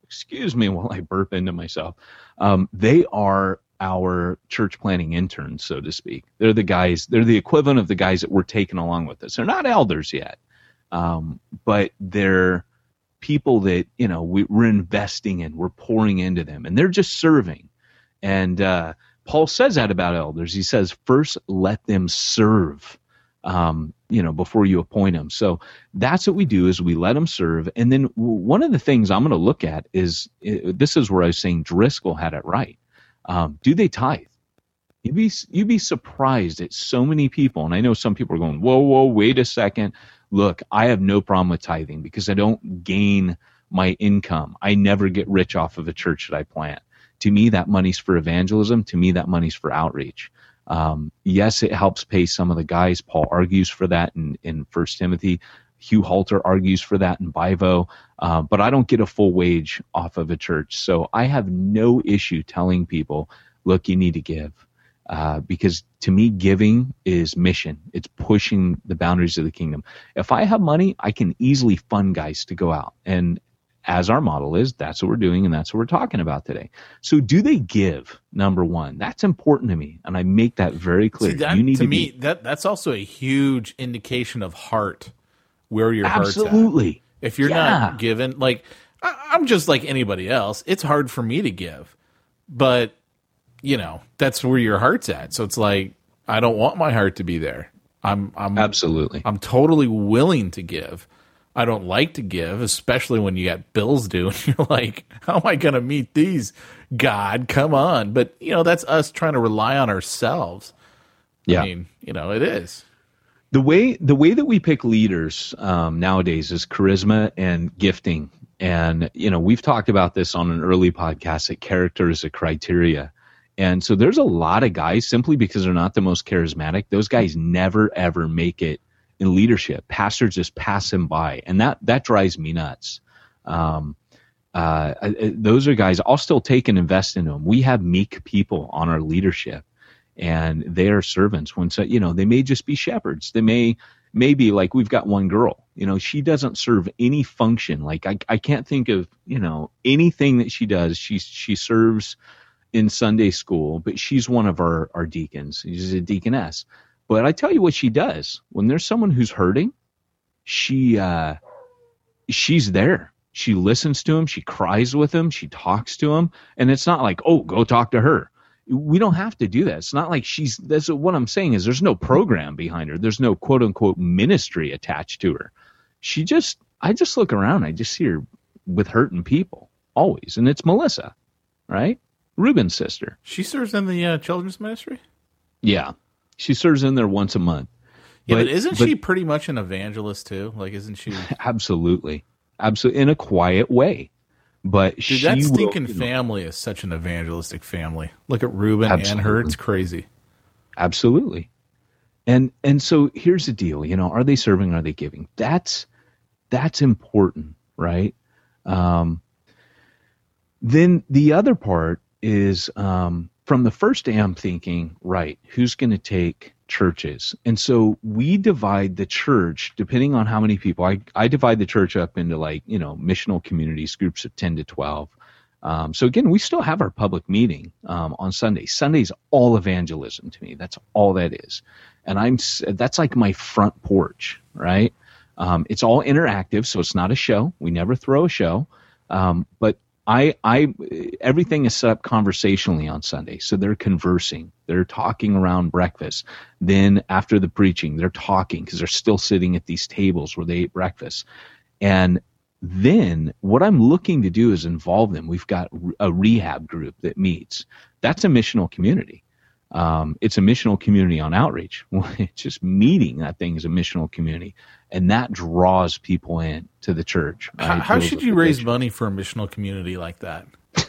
[SPEAKER 2] Excuse me while I burp into myself. Um, they are our church planting interns, so to speak. They're the guys. They're the equivalent of the guys that we're taking along with us. They're not elders yet, um, but they're people that you know we, we're investing in we're pouring into them and they're just serving. And uh, paul says that about elders. He says first let them serve um, you know before you appoint them so that's what we do is we let them serve. And then one of the things i'm going to look at is this is where i was saying driscoll had it right. Um, do they tithe? You'd be you'd be surprised at so many people, and I know some people are going, "Whoa, whoa, wait a second. Look, I have no problem with tithing because I don't gain my income. I never get rich off of a church that I plant. To me, that money's for evangelism. To me, that money's for outreach. Um, yes, it helps pay some of the guys. Paul argues for that in in First Timothy. Hugh Halter argues for that in Bivo, uh, but I don't get a full wage off of a church, so I have no issue telling people, "Look, you need to give." Uh, because to me, giving is mission. It's pushing the boundaries of the kingdom. If I have money, I can easily fund guys to go out. And as our model is, that's what we're doing and that's what we're talking about today. So do they give? Number one, that's important to me, and I make that very clear.
[SPEAKER 1] See, that,
[SPEAKER 2] you need
[SPEAKER 1] to,
[SPEAKER 2] to
[SPEAKER 1] me
[SPEAKER 2] be,
[SPEAKER 1] that that's also a huge indication of heart where your
[SPEAKER 2] absolutely.
[SPEAKER 1] If you're
[SPEAKER 2] Yeah.
[SPEAKER 1] not given, like I, I'm just like anybody else. It's hard for me to give, but you know that's where your heart's at. So it's like I don't want my heart to be there. I'm I'm
[SPEAKER 2] Absolutely.
[SPEAKER 1] I'm totally willing to give. I don't like to give, especially when you got bills due and you're like, how am I going to meet these? God, come on. But, you know, that's us trying to rely on ourselves.
[SPEAKER 2] Yeah.
[SPEAKER 1] I mean, you know, it is.
[SPEAKER 2] the way the way that we pick leaders um, nowadays is charisma and gifting and you know we've talked about this on an early podcast that character is a criteria and so there's a lot of guys simply because they're not the most charismatic those guys never ever make it in leadership. Pastors just pass them by and that that drives me nuts. Um, uh, I- those are guys i'll still take and invest in them. We have meek people on our leadership and they are servants. When so you know they may just be shepherds. They may maybe like we've got one girl. You know she doesn't serve any function. Like i, I can't think of you know anything that she does. She she serves in sunday school but she's one of our our deacons she's a deaconess but i tell you what she does when there's someone who's hurting she uh she's there she listens to him she cries with him she talks to him and it's not like oh go talk to her we don't have to do that. It's not like she's. That's what I'm saying is there's no program behind her. There's no quote unquote ministry attached to her. She just. I just look around. I just see her with hurting people always, and it's Melissa, right? Ruben's sister.
[SPEAKER 1] She serves in the uh, children's ministry.
[SPEAKER 2] Yeah, she serves in there once a month.
[SPEAKER 1] Yeah, but,
[SPEAKER 2] But-
[SPEAKER 1] isn't
[SPEAKER 2] but-
[SPEAKER 1] she pretty much an evangelist too? Like, isn't she?
[SPEAKER 2] Absolutely, absolutely in a quiet way. But
[SPEAKER 1] Dude,
[SPEAKER 2] she
[SPEAKER 1] that
[SPEAKER 2] will,
[SPEAKER 1] stinking
[SPEAKER 2] know,
[SPEAKER 1] family is such an evangelistic family. Look at Ruben and her; it's crazy.
[SPEAKER 2] absolutely and and so here's the deal you know are they serving are they giving that's that's important right um then the other part is um from the first day i'm thinking right who's going to take churches and so we divide the church depending on how many people i i divide the church up into like you know missional communities groups of 10 to 12 um, so again, we still have our public meeting um, on Sunday. Sunday's all evangelism to me. That's all that is, and I'm that's like my front porch, right? Um, it's all interactive, so it's not a show. We never throw a show, um, but I, I, everything is set up conversationally on Sunday. So they're conversing, they're talking around breakfast. Then after the preaching, they're talking because they're still sitting at these tables where they ate breakfast, and then what I'm looking to do is involve them. We've got a rehab group that meets. That's a missional community. Um, it's a missional community on outreach. It's just meeting that thing is a missional community, and that draws people in to the church.
[SPEAKER 1] How,
[SPEAKER 2] right?
[SPEAKER 1] how
[SPEAKER 2] Builds
[SPEAKER 1] should you raise
[SPEAKER 2] church.
[SPEAKER 1] money for a missional community like that?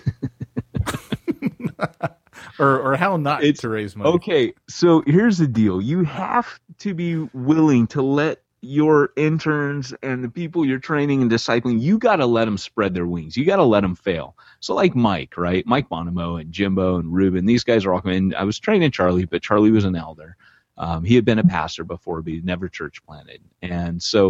[SPEAKER 1] or or how not
[SPEAKER 2] It's-
[SPEAKER 1] to raise money?
[SPEAKER 2] Okay, so here's the deal. You have to be willing to let your interns and the people you're training and discipling, you got to let them spread their wings. You got to let them fail. So like Mike, right? Mike Bonomo and Jimbo and Ruben, these guys are all coming. I was training Charlie, but Charlie was an elder. Um, he had been a pastor before, but he'd never church planted. And so,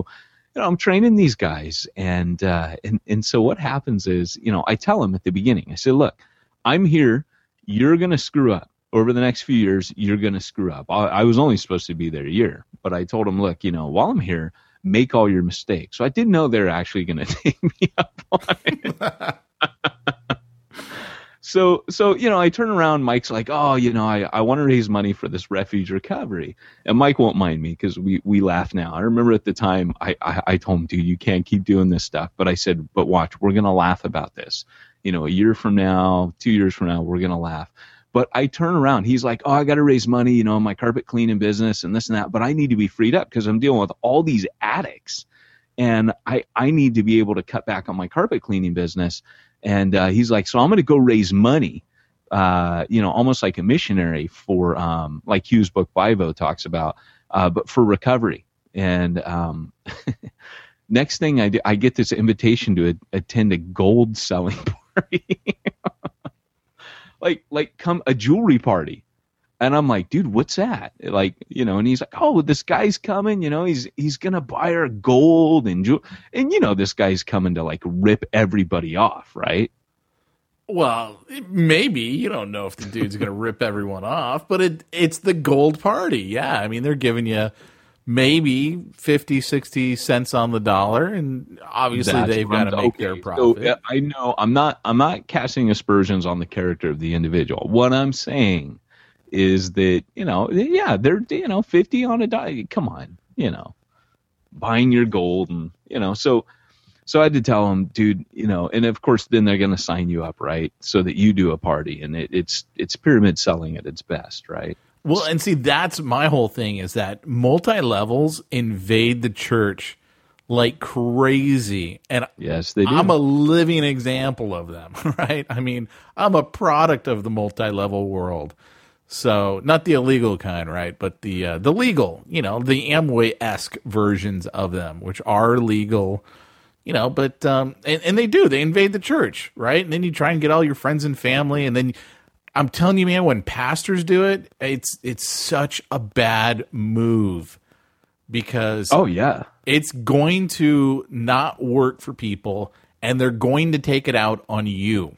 [SPEAKER 2] you know, I'm training these guys. And, uh, and, and so what happens is, you know, I tell them at the beginning, I say, look, I'm here. You're going to screw up over the next few years. You're going to screw up. I, I was only supposed to be there a year, but I told them, look, you know, while I'm here, make all your mistakes. So I didn't know they're actually going to take me up on it. so, so, you know, I turn around, Mike's like, oh, you know, I, I want to raise money for this refuge recovery. And Mike won't mind me because we, we laugh now. I remember at the time I, I, I told him, dude, you can't keep doing this stuff. But I said, but watch, we're going to laugh about this. You know, a year from now, two years from now, we're going to laugh. But I turn around. He's like, "Oh, I got to raise money, you know, my carpet cleaning business and this and that. But I need to be freed up because I'm dealing with all these addicts, and I I need to be able to cut back on my carpet cleaning business." And uh, he's like, "So I'm going to go raise money, uh, you know, almost like a missionary for, um, like Hughes' book Bivo talks about, uh, but for recovery." And um, next thing I do, I get this invitation to a, attend a gold selling party. Like like come a jewelry party And I'm like, dude, what's that? Like, you know, and he's like, oh, this guy's coming, you know, he's he's gonna buy our gold and jewel, and you know, this guy's coming to like rip everybody off, right?
[SPEAKER 1] Well, maybe you don't know if the dude's to rip everyone off, but it it's the gold party. Yeah, I mean they're giving you maybe 50 60 cents on the dollar and obviously
[SPEAKER 2] That's
[SPEAKER 1] they've got to make
[SPEAKER 2] okay,
[SPEAKER 1] their
[SPEAKER 2] so,
[SPEAKER 1] profit.
[SPEAKER 2] uh, I know I'm not I'm not casting aspersions on the character of the individual. What I'm saying is that you know, yeah, they're you know 50 on a die. Come on, you know, buying your gold and you know, so so I had to tell him, dude, you know, and of course then they're going to sign you up, right, so that you do a party, and it, it's it's pyramid selling at its best, right?
[SPEAKER 1] Well, and see, that's my whole thing is that multi levels invade the church like crazy. And
[SPEAKER 2] Yes, they do.
[SPEAKER 1] I'm a living example of them, right? I mean, I'm a product of the multi level world. So, not the illegal kind, right? But the uh, the legal, you know, the Amway esque versions of them, which are legal, you know. But um, and, and they do they invade the church, right? And then you try and get all your friends and family, and then I'm telling you, man, when pastors do it, it's it's such a bad move because
[SPEAKER 2] oh yeah,
[SPEAKER 1] it's going to not work for people, and they're going to take it out on you.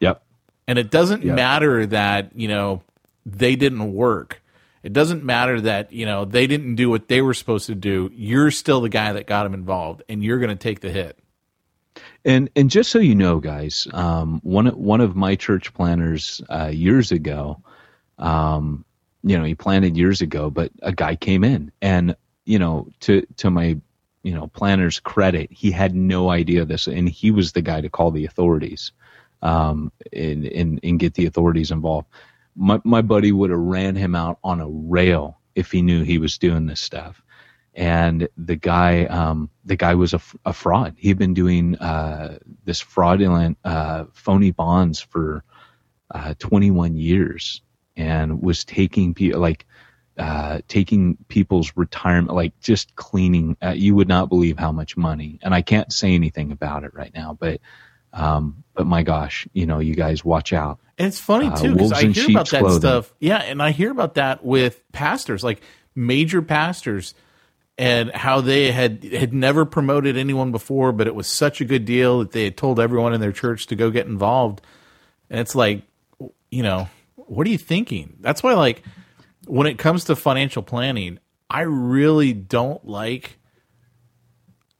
[SPEAKER 2] yep,
[SPEAKER 1] And it doesn't
[SPEAKER 2] Yeah.
[SPEAKER 1] matter that, you know, they didn't work. It doesn't matter that, you know, they didn't do what they were supposed to do. You're still the guy that got them involved and you're going to take the hit.
[SPEAKER 2] And and just so you know, guys, um, one one of my church planters uh, years ago, um, you know, he planted years ago, but a guy came in, and you know, to to my you know planner's credit, he had no idea this, and he was the guy to call the authorities, um, and and and get the authorities involved. My my buddy would have ran him out on a rail if he knew he was doing this stuff and the guy um, the guy was a fraud. He'd been doing uh, this fraudulent uh, phony bonds for uh, 21 years and was taking people like uh, taking people's retirement like just cleaning. Uh, you would not believe how much money. And I can't say anything about it right now, but um, but my gosh, you know, you guys watch out.
[SPEAKER 1] And it's funny
[SPEAKER 2] Uh,
[SPEAKER 1] too because I hear about that
[SPEAKER 2] clothing.
[SPEAKER 1] stuff. Yeah, and I hear about that with pastors, like major pastors, and how they had had never promoted anyone before, but it was such a good deal that they had told everyone in their church to go get involved. And it's like, you know, what are you thinking? That's why, like, when it comes to financial planning, I really don't like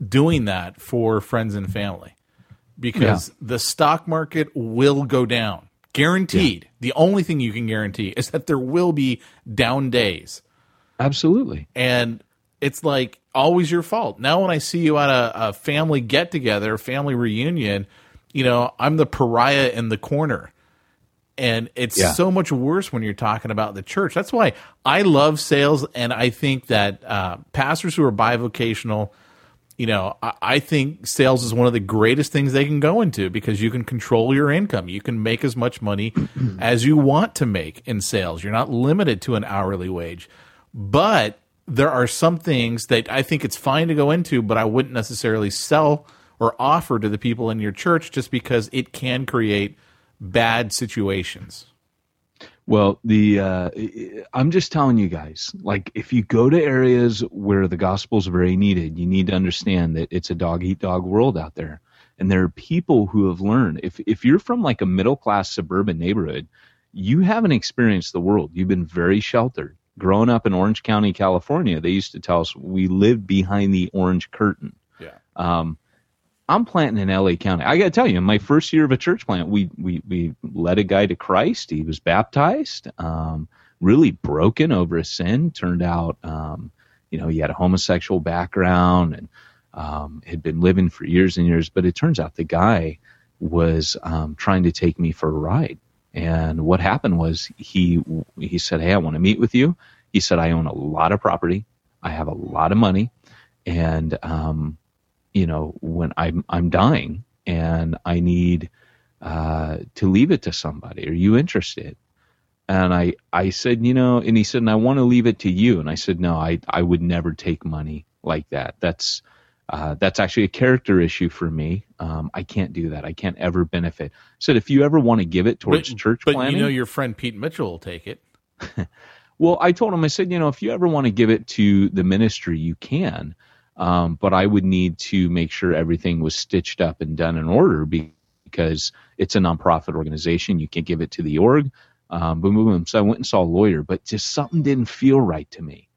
[SPEAKER 1] doing that for friends and family because the stock market will go down. Guaranteed. The only thing you can guarantee is that there will be down days.
[SPEAKER 2] Absolutely.
[SPEAKER 1] And it's like always your fault. Now, when I see you at a, a family get together, family reunion, you know, I'm the pariah in the corner. And it's
[SPEAKER 2] Yeah.
[SPEAKER 1] so much worse when you're talking about the church. That's why I love sales. And I think that uh, pastors who are bivocational, you know, I, I think sales is one of the greatest things they can go into because you can control your income. You can make as much money as you want to make in sales. You're not limited to an hourly wage. But there are some things that I think it's fine to go into, but I wouldn't necessarily sell or offer to the people in your church just because it can create bad situations.
[SPEAKER 2] Well, the uh, I'm just telling you guys, like if you go to areas where the gospel is very needed, you need to understand that it's a dog eat dog world out there, and there are people who have learned. If if you're from like a middle class suburban neighborhood, you haven't experienced the world. You've been very sheltered. Growing up in Orange County, California, they used to tell us we lived behind the orange curtain.
[SPEAKER 1] Yeah.
[SPEAKER 2] Um, I'm planting in LA County. I got to tell you, in my first year of a church plant, we we we led a guy to Christ. He was baptized. Um, really broken over his sin. Turned out, um, you know, he had a homosexual background and um, had been living for years and years. But it turns out the guy was um, trying to take me for a ride. And what happened was he he said, "Hey, I want to meet with you." He said, "I own a lot of property. I have a lot of money, and um, you know, when I'm I'm dying and I need uh, to leave it to somebody. Are you interested? And I I said, you know, and he said, and I want to leave it to you. And I said, no, I I would never take money like that. That's uh, that's actually a character issue for me. Um, I can't do that. I can't ever benefit. I said, if you ever want to give it towards church
[SPEAKER 1] but
[SPEAKER 2] planning,
[SPEAKER 1] you know your friend Pete Mitchell will take it.
[SPEAKER 2] well, I told him, I said, you know, if you ever want to give it to the ministry, you can. Um, but I would need to make sure everything was stitched up and done in order because it's a nonprofit organization. You can't give it to the org. Um, boom, boom, boom. So I went and saw a lawyer, but just something didn't feel right to me.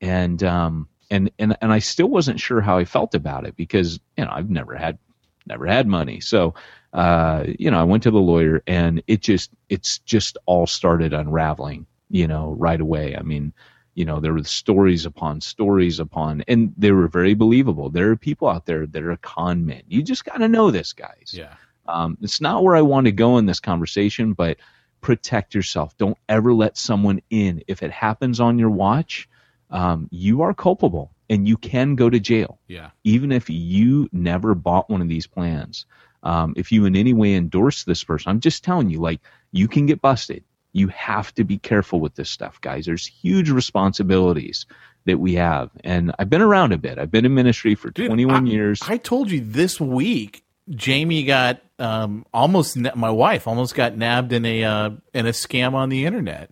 [SPEAKER 2] And, um, and, and, and I still wasn't sure how I felt about it because, you know, I've never had, never had money. So, uh, you know, I went to the lawyer and it just, it's just all started unraveling, you know, right away. I mean, you know, there were stories upon stories upon, and they were very believable. There are people out there that are con men. You just got to know this, guys.
[SPEAKER 1] Yeah.
[SPEAKER 2] Um, it's not where I want to go in this conversation, but protect yourself. Don't ever let someone in. If it happens on your watch, um, you are culpable and you can go to jail.
[SPEAKER 1] Yeah.
[SPEAKER 2] Even if you never bought one of these plans. Um, if you in any way endorse this person, I'm just telling you, like, you can get busted. You have to be careful with this stuff, guys. There's huge responsibilities that we have. And I've been around a bit. I've been in ministry for
[SPEAKER 1] Dude,
[SPEAKER 2] 21
[SPEAKER 1] I-
[SPEAKER 2] years.
[SPEAKER 1] I told you this week, Jamie got um, almost. na- My wife almost got nabbed in a uh, in a scam on the internet.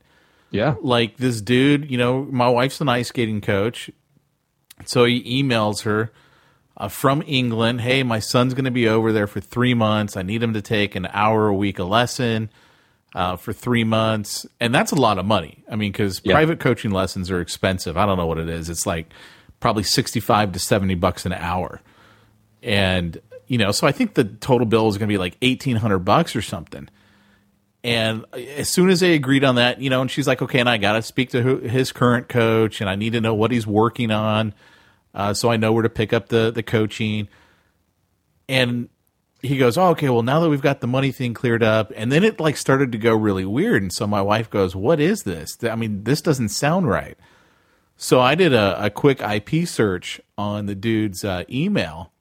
[SPEAKER 2] Yeah.
[SPEAKER 1] Like this dude, you know, my wife's an ice skating coach, so he emails her uh, from England. Hey, my son's going to be over there for three months. I need him to take an hour a week a lesson. Uh, for three months, and that's a lot of money. I mean, because
[SPEAKER 2] Yeah.
[SPEAKER 1] private coaching lessons are expensive. I don't know what it is. It's like probably sixty-five to seventy bucks an hour and you know so i think the total bill is going to be like 1800 bucks or something and as soon as they agreed on that you know and she's like okay and i got to speak to who, his current coach and i need to know what he's working on uh, so i know where to pick up the the coaching. And he goes oh, okay well now that we've got the money thing cleared up and then it like started to go really weird and so my wife goes what is this? I mean this doesn't sound right. So i did a, a quick ip search on the dude's uh, email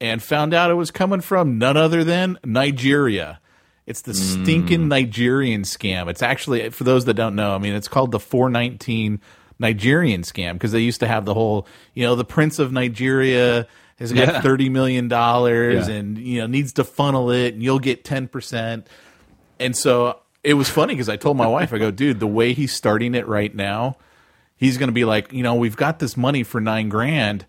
[SPEAKER 1] and found out it was coming from none other than Nigeria. It's the stinking mm. Nigerian scam. It's actually, for those that don't know, I mean, it's called the 419 Nigerian scam because they used to have the whole, you know, the Prince of Nigeria has got
[SPEAKER 2] Yeah.
[SPEAKER 1] $30 million
[SPEAKER 2] Yeah.
[SPEAKER 1] and, you know, needs to funnel it and you'll get 10%. And so it was funny because I told my wife, I go, dude, the way he's starting it right now, he's going to be like, you know, we've got this money for nine grand.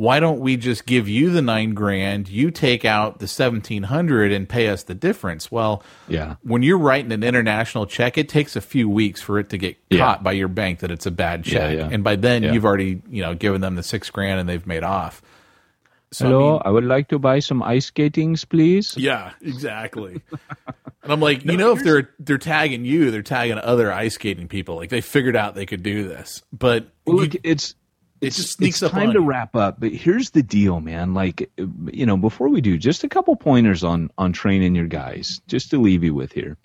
[SPEAKER 1] Why don't we just give you the nine grand? You take out the seventeen hundred and pay us the difference. Well,
[SPEAKER 2] Yeah.
[SPEAKER 1] when you're writing an international check, it takes a few weeks for it to get
[SPEAKER 2] Yeah.
[SPEAKER 1] caught by your bank that it's a bad check,
[SPEAKER 2] yeah.
[SPEAKER 1] and by then
[SPEAKER 2] Yeah.
[SPEAKER 1] you've already you know given them the six grand and they've made off. So, I
[SPEAKER 2] Hello,
[SPEAKER 1] mean-
[SPEAKER 2] I would like to buy some ice skatings, please.
[SPEAKER 1] yeah, exactly. and I'm like, you know, if they're they're tagging you, they're tagging other ice skating people. Like they figured out they could do this, but
[SPEAKER 2] Well,
[SPEAKER 1] you-
[SPEAKER 2] look, it's
[SPEAKER 1] it
[SPEAKER 2] it's,
[SPEAKER 1] just sneaks
[SPEAKER 2] it's time to wrap up. But here's the deal, man. Like, you know, before we do, just a couple pointers on on training your guys, just to leave you with here,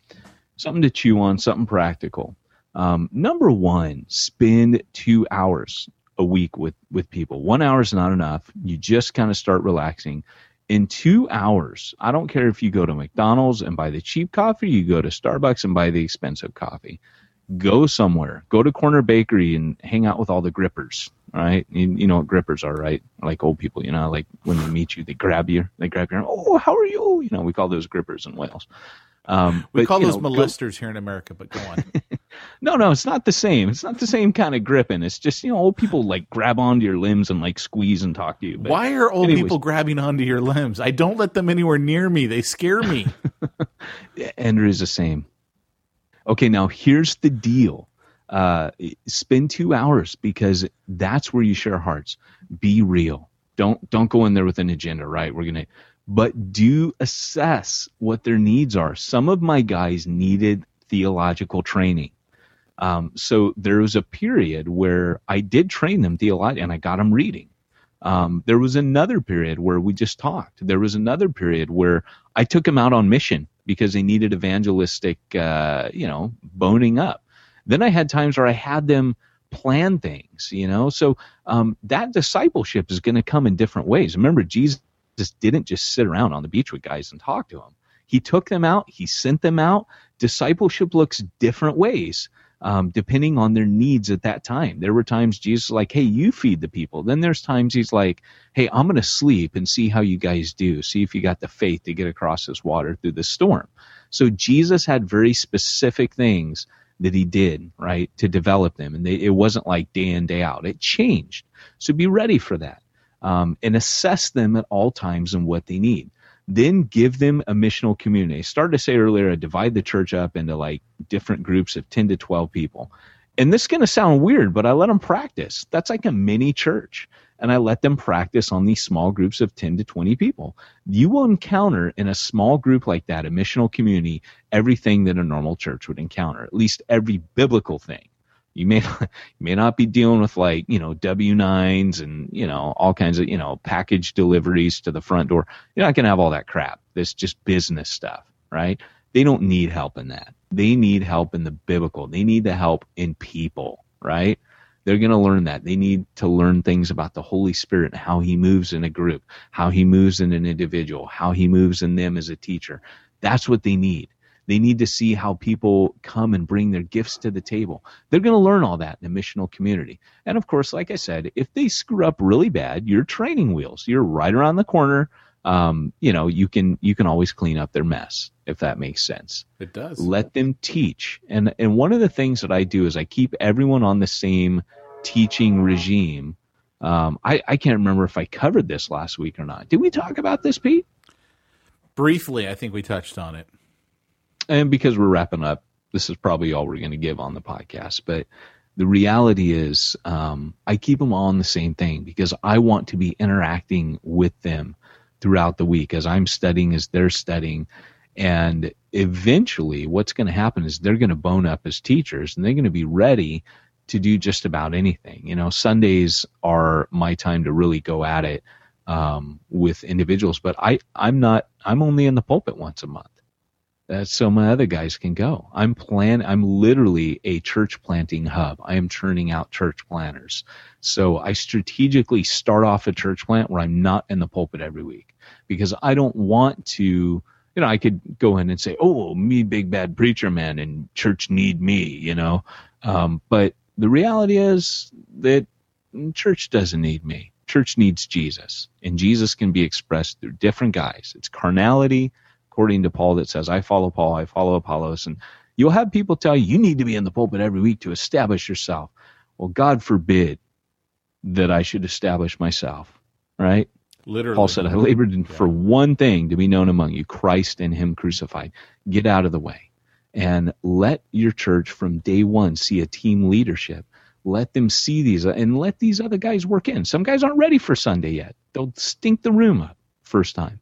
[SPEAKER 2] something to chew on, something practical. Um, number one, spend two hours a week with with people. One hour is not enough. You just kind of start relaxing. In two hours, I don't care if you go to McDonald's and buy the cheap coffee, you go to Starbucks and buy the expensive coffee go somewhere, go to Corner Bakery and hang out with all the grippers. Right, you, you know what grippers are, right? Like old people, you know, like when they meet you, they grab you, they grab your, oh, how are you? You know, we call those grippers in Wales. Um,
[SPEAKER 1] We
[SPEAKER 2] but,
[SPEAKER 1] call those
[SPEAKER 2] know, go-
[SPEAKER 1] molesters here in America, but go on.
[SPEAKER 2] no, no, it's not the same. It's not the same kind of gripping. It's just you know, old people like grab onto your limbs and like squeeze and talk to you. But
[SPEAKER 1] Why are old
[SPEAKER 2] anyways.
[SPEAKER 1] people grabbing onto your limbs? I don't let them anywhere near me. They scare me.
[SPEAKER 2] Andrew is the same. Okay, now here's the deal. Uh, spend two hours because that's where you share hearts. Be real. Don't don't go in there with an agenda, right? We're gonna, but do assess what their needs are. Some of my guys needed theological training. Um, so there was a period where I did train them theologically, and I got them reading. Um, there was another period where we just talked. There was another period where I took them out on mission because they needed evangelistic, uh, you know, boning up. Then I had times where I had them plan things, you know. So um, that discipleship is going to come in different ways. Remember, Jesus didn't just sit around on the beach with guys and talk to them. He took them out. He sent them out. Discipleship looks different ways um, depending on their needs at that time. There were times Jesus like, "Hey, you feed the people." Then there's times he's like, "Hey, I'm going to sleep and see how you guys do. See if you got the faith to get across this water through the storm." So Jesus had very specific things that he did, right, to develop them. And they, it wasn't like day in, day out. It changed. So be ready for that. Um, and assess them at all times and what they need. Then give them a missional community. I started to say earlier, I divide the church up into like different groups of 10 to 12 people. And this is going to sound weird, but I let them practice. That's like a mini church and I let them practice on these small groups of 10 to 20 people. You will encounter in a small group like that, a missional community, everything that a normal church would encounter, at least every biblical thing. You may not, you may not be dealing with like, you know, W-9s and, you know, all kinds of, you know, package deliveries to the front door. You're not going to have all that crap. This just business stuff, right? They don't need help in that. They need help in the biblical. They need the help in people, right? They're going to learn that. They need to learn things about the Holy Spirit and how He moves in a group, how He moves in an individual, how He moves in them as a teacher. That's what they need. They need to see how people come and bring their gifts to the table. They're going to learn all that in a missional community. And of course, like I said, if they screw up really bad, you're training wheels. You're right around the corner. Um, you know, you can you can always clean up their mess if that makes sense.
[SPEAKER 1] It does.
[SPEAKER 2] Let them teach. And and one of the things that I do is I keep everyone on the same teaching regime. Um, I, I can't remember if I covered this last week or not. Did we talk about this, Pete?
[SPEAKER 1] Briefly, I think we touched on it.
[SPEAKER 2] And because we're wrapping up, this is probably all we're going to give on the podcast. But the reality is, um, I keep them all on the same thing because I want to be interacting with them throughout the week as I'm studying, as they're studying. And eventually, what's going to happen is they're going to bone up as teachers and they're going to be ready to do just about anything. You know, Sundays are my time to really go at it um, with individuals, but I, I'm not, I'm only in the pulpit once a month. Uh, so my other guys can go. I'm plan. I'm literally a church planting hub. I am churning out church planters. So I strategically start off a church plant where I'm not in the pulpit every week because I don't want to. You know, I could go in and say, "Oh, me, big bad preacher man, and church need me." You know, um, but the reality is that church doesn't need me. Church needs Jesus, and Jesus can be expressed through different guys. It's carnality, according to Paul, that says, I follow Paul, I follow Apollos. And you'll have people tell you, you need to be in the pulpit every week to establish yourself. Well, God forbid that I should establish myself, right?
[SPEAKER 1] Literally.
[SPEAKER 2] Paul said, I labored in, for one thing to be known among you, Christ and Him crucified. Get out of the way and let your church from day one see a team leadership. Let them see these and let these other guys work in. Some guys aren't ready for Sunday yet. They'll stink the room up first time.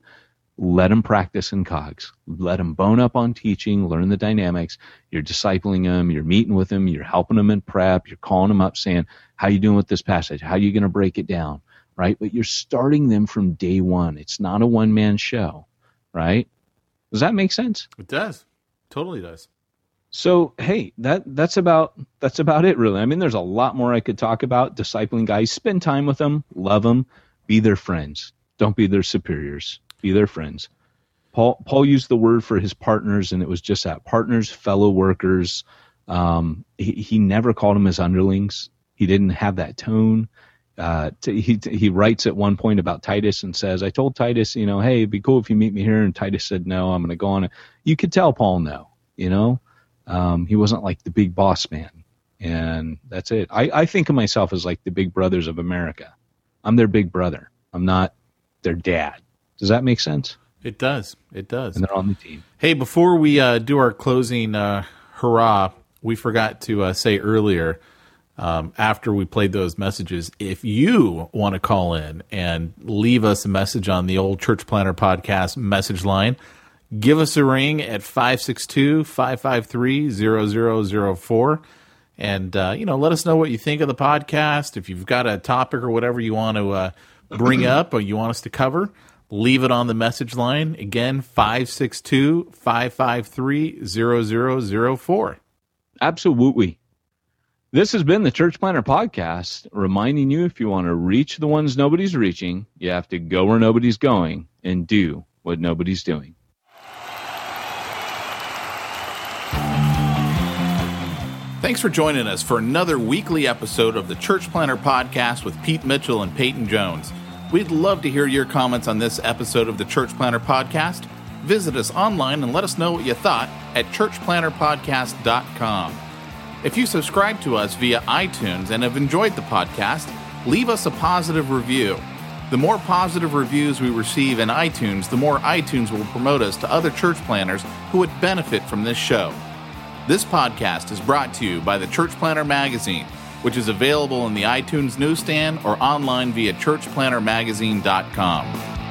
[SPEAKER 2] Let them practice in cogs. Let them bone up on teaching, learn the dynamics. You're discipling them. You're meeting with them. You're helping them in prep. You're calling them up saying, how you doing with this passage? How are you going to break it down? Right? But you're starting them from day one. It's not a one man show. Right? Does that make sense?
[SPEAKER 1] It does. Totally does.
[SPEAKER 2] So hey, that that's about that's about it really. I mean, there's a lot more I could talk about. Discipling guys, spend time with them, love them, be their friends. Don't be their superiors. Be their friends. Paul Paul used the word for his partners, and it was just that partners, fellow workers. Um, he, he never called them his underlings. He didn't have that tone. Uh, t- he he writes at one point about Titus and says, "I told Titus, you know, hey, it'd be cool if you meet me here." And Titus said, "No, I'm going to go on." You could tell Paul no, you know. Um, he wasn't like the big boss man, and that's it. I, I think of myself as like the big brothers of America. I'm their big brother. I'm not their dad. Does that make sense?
[SPEAKER 1] It does. It does.
[SPEAKER 2] And they're on the team.
[SPEAKER 1] Hey, before we uh, do our closing uh, hurrah, we forgot to uh, say earlier um, after we played those messages, if you want to call in and leave us a message on the old Church Planter podcast message line, give us a ring at 562 553 0004. And, uh, you know, let us know what you think of the podcast. If you've got a topic or whatever you want to uh, bring up or you want us to cover, leave it on the message line. Again, 562 553 0004.
[SPEAKER 2] Absolutely. This has been the Church Planter Podcast, reminding you if you want to reach the ones nobody's reaching, you have to go where nobody's going and do what nobody's doing.
[SPEAKER 1] Thanks for joining us for another weekly episode of the Church Planter Podcast with Pete Mitchell and Peyton Jones. We'd love to hear your comments on this episode of the Church Planter Podcast. Visit us online and let us know what you thought at churchplanterpodcast.com. If you subscribe to us via iTunes and have enjoyed the podcast, leave us a positive review. The more positive reviews we receive in iTunes, the more iTunes will promote us to other church planters who would benefit from this show. This podcast is brought to you by the Church Planter Magazine, which is available in the iTunes newsstand or online via churchplantermagazine.com.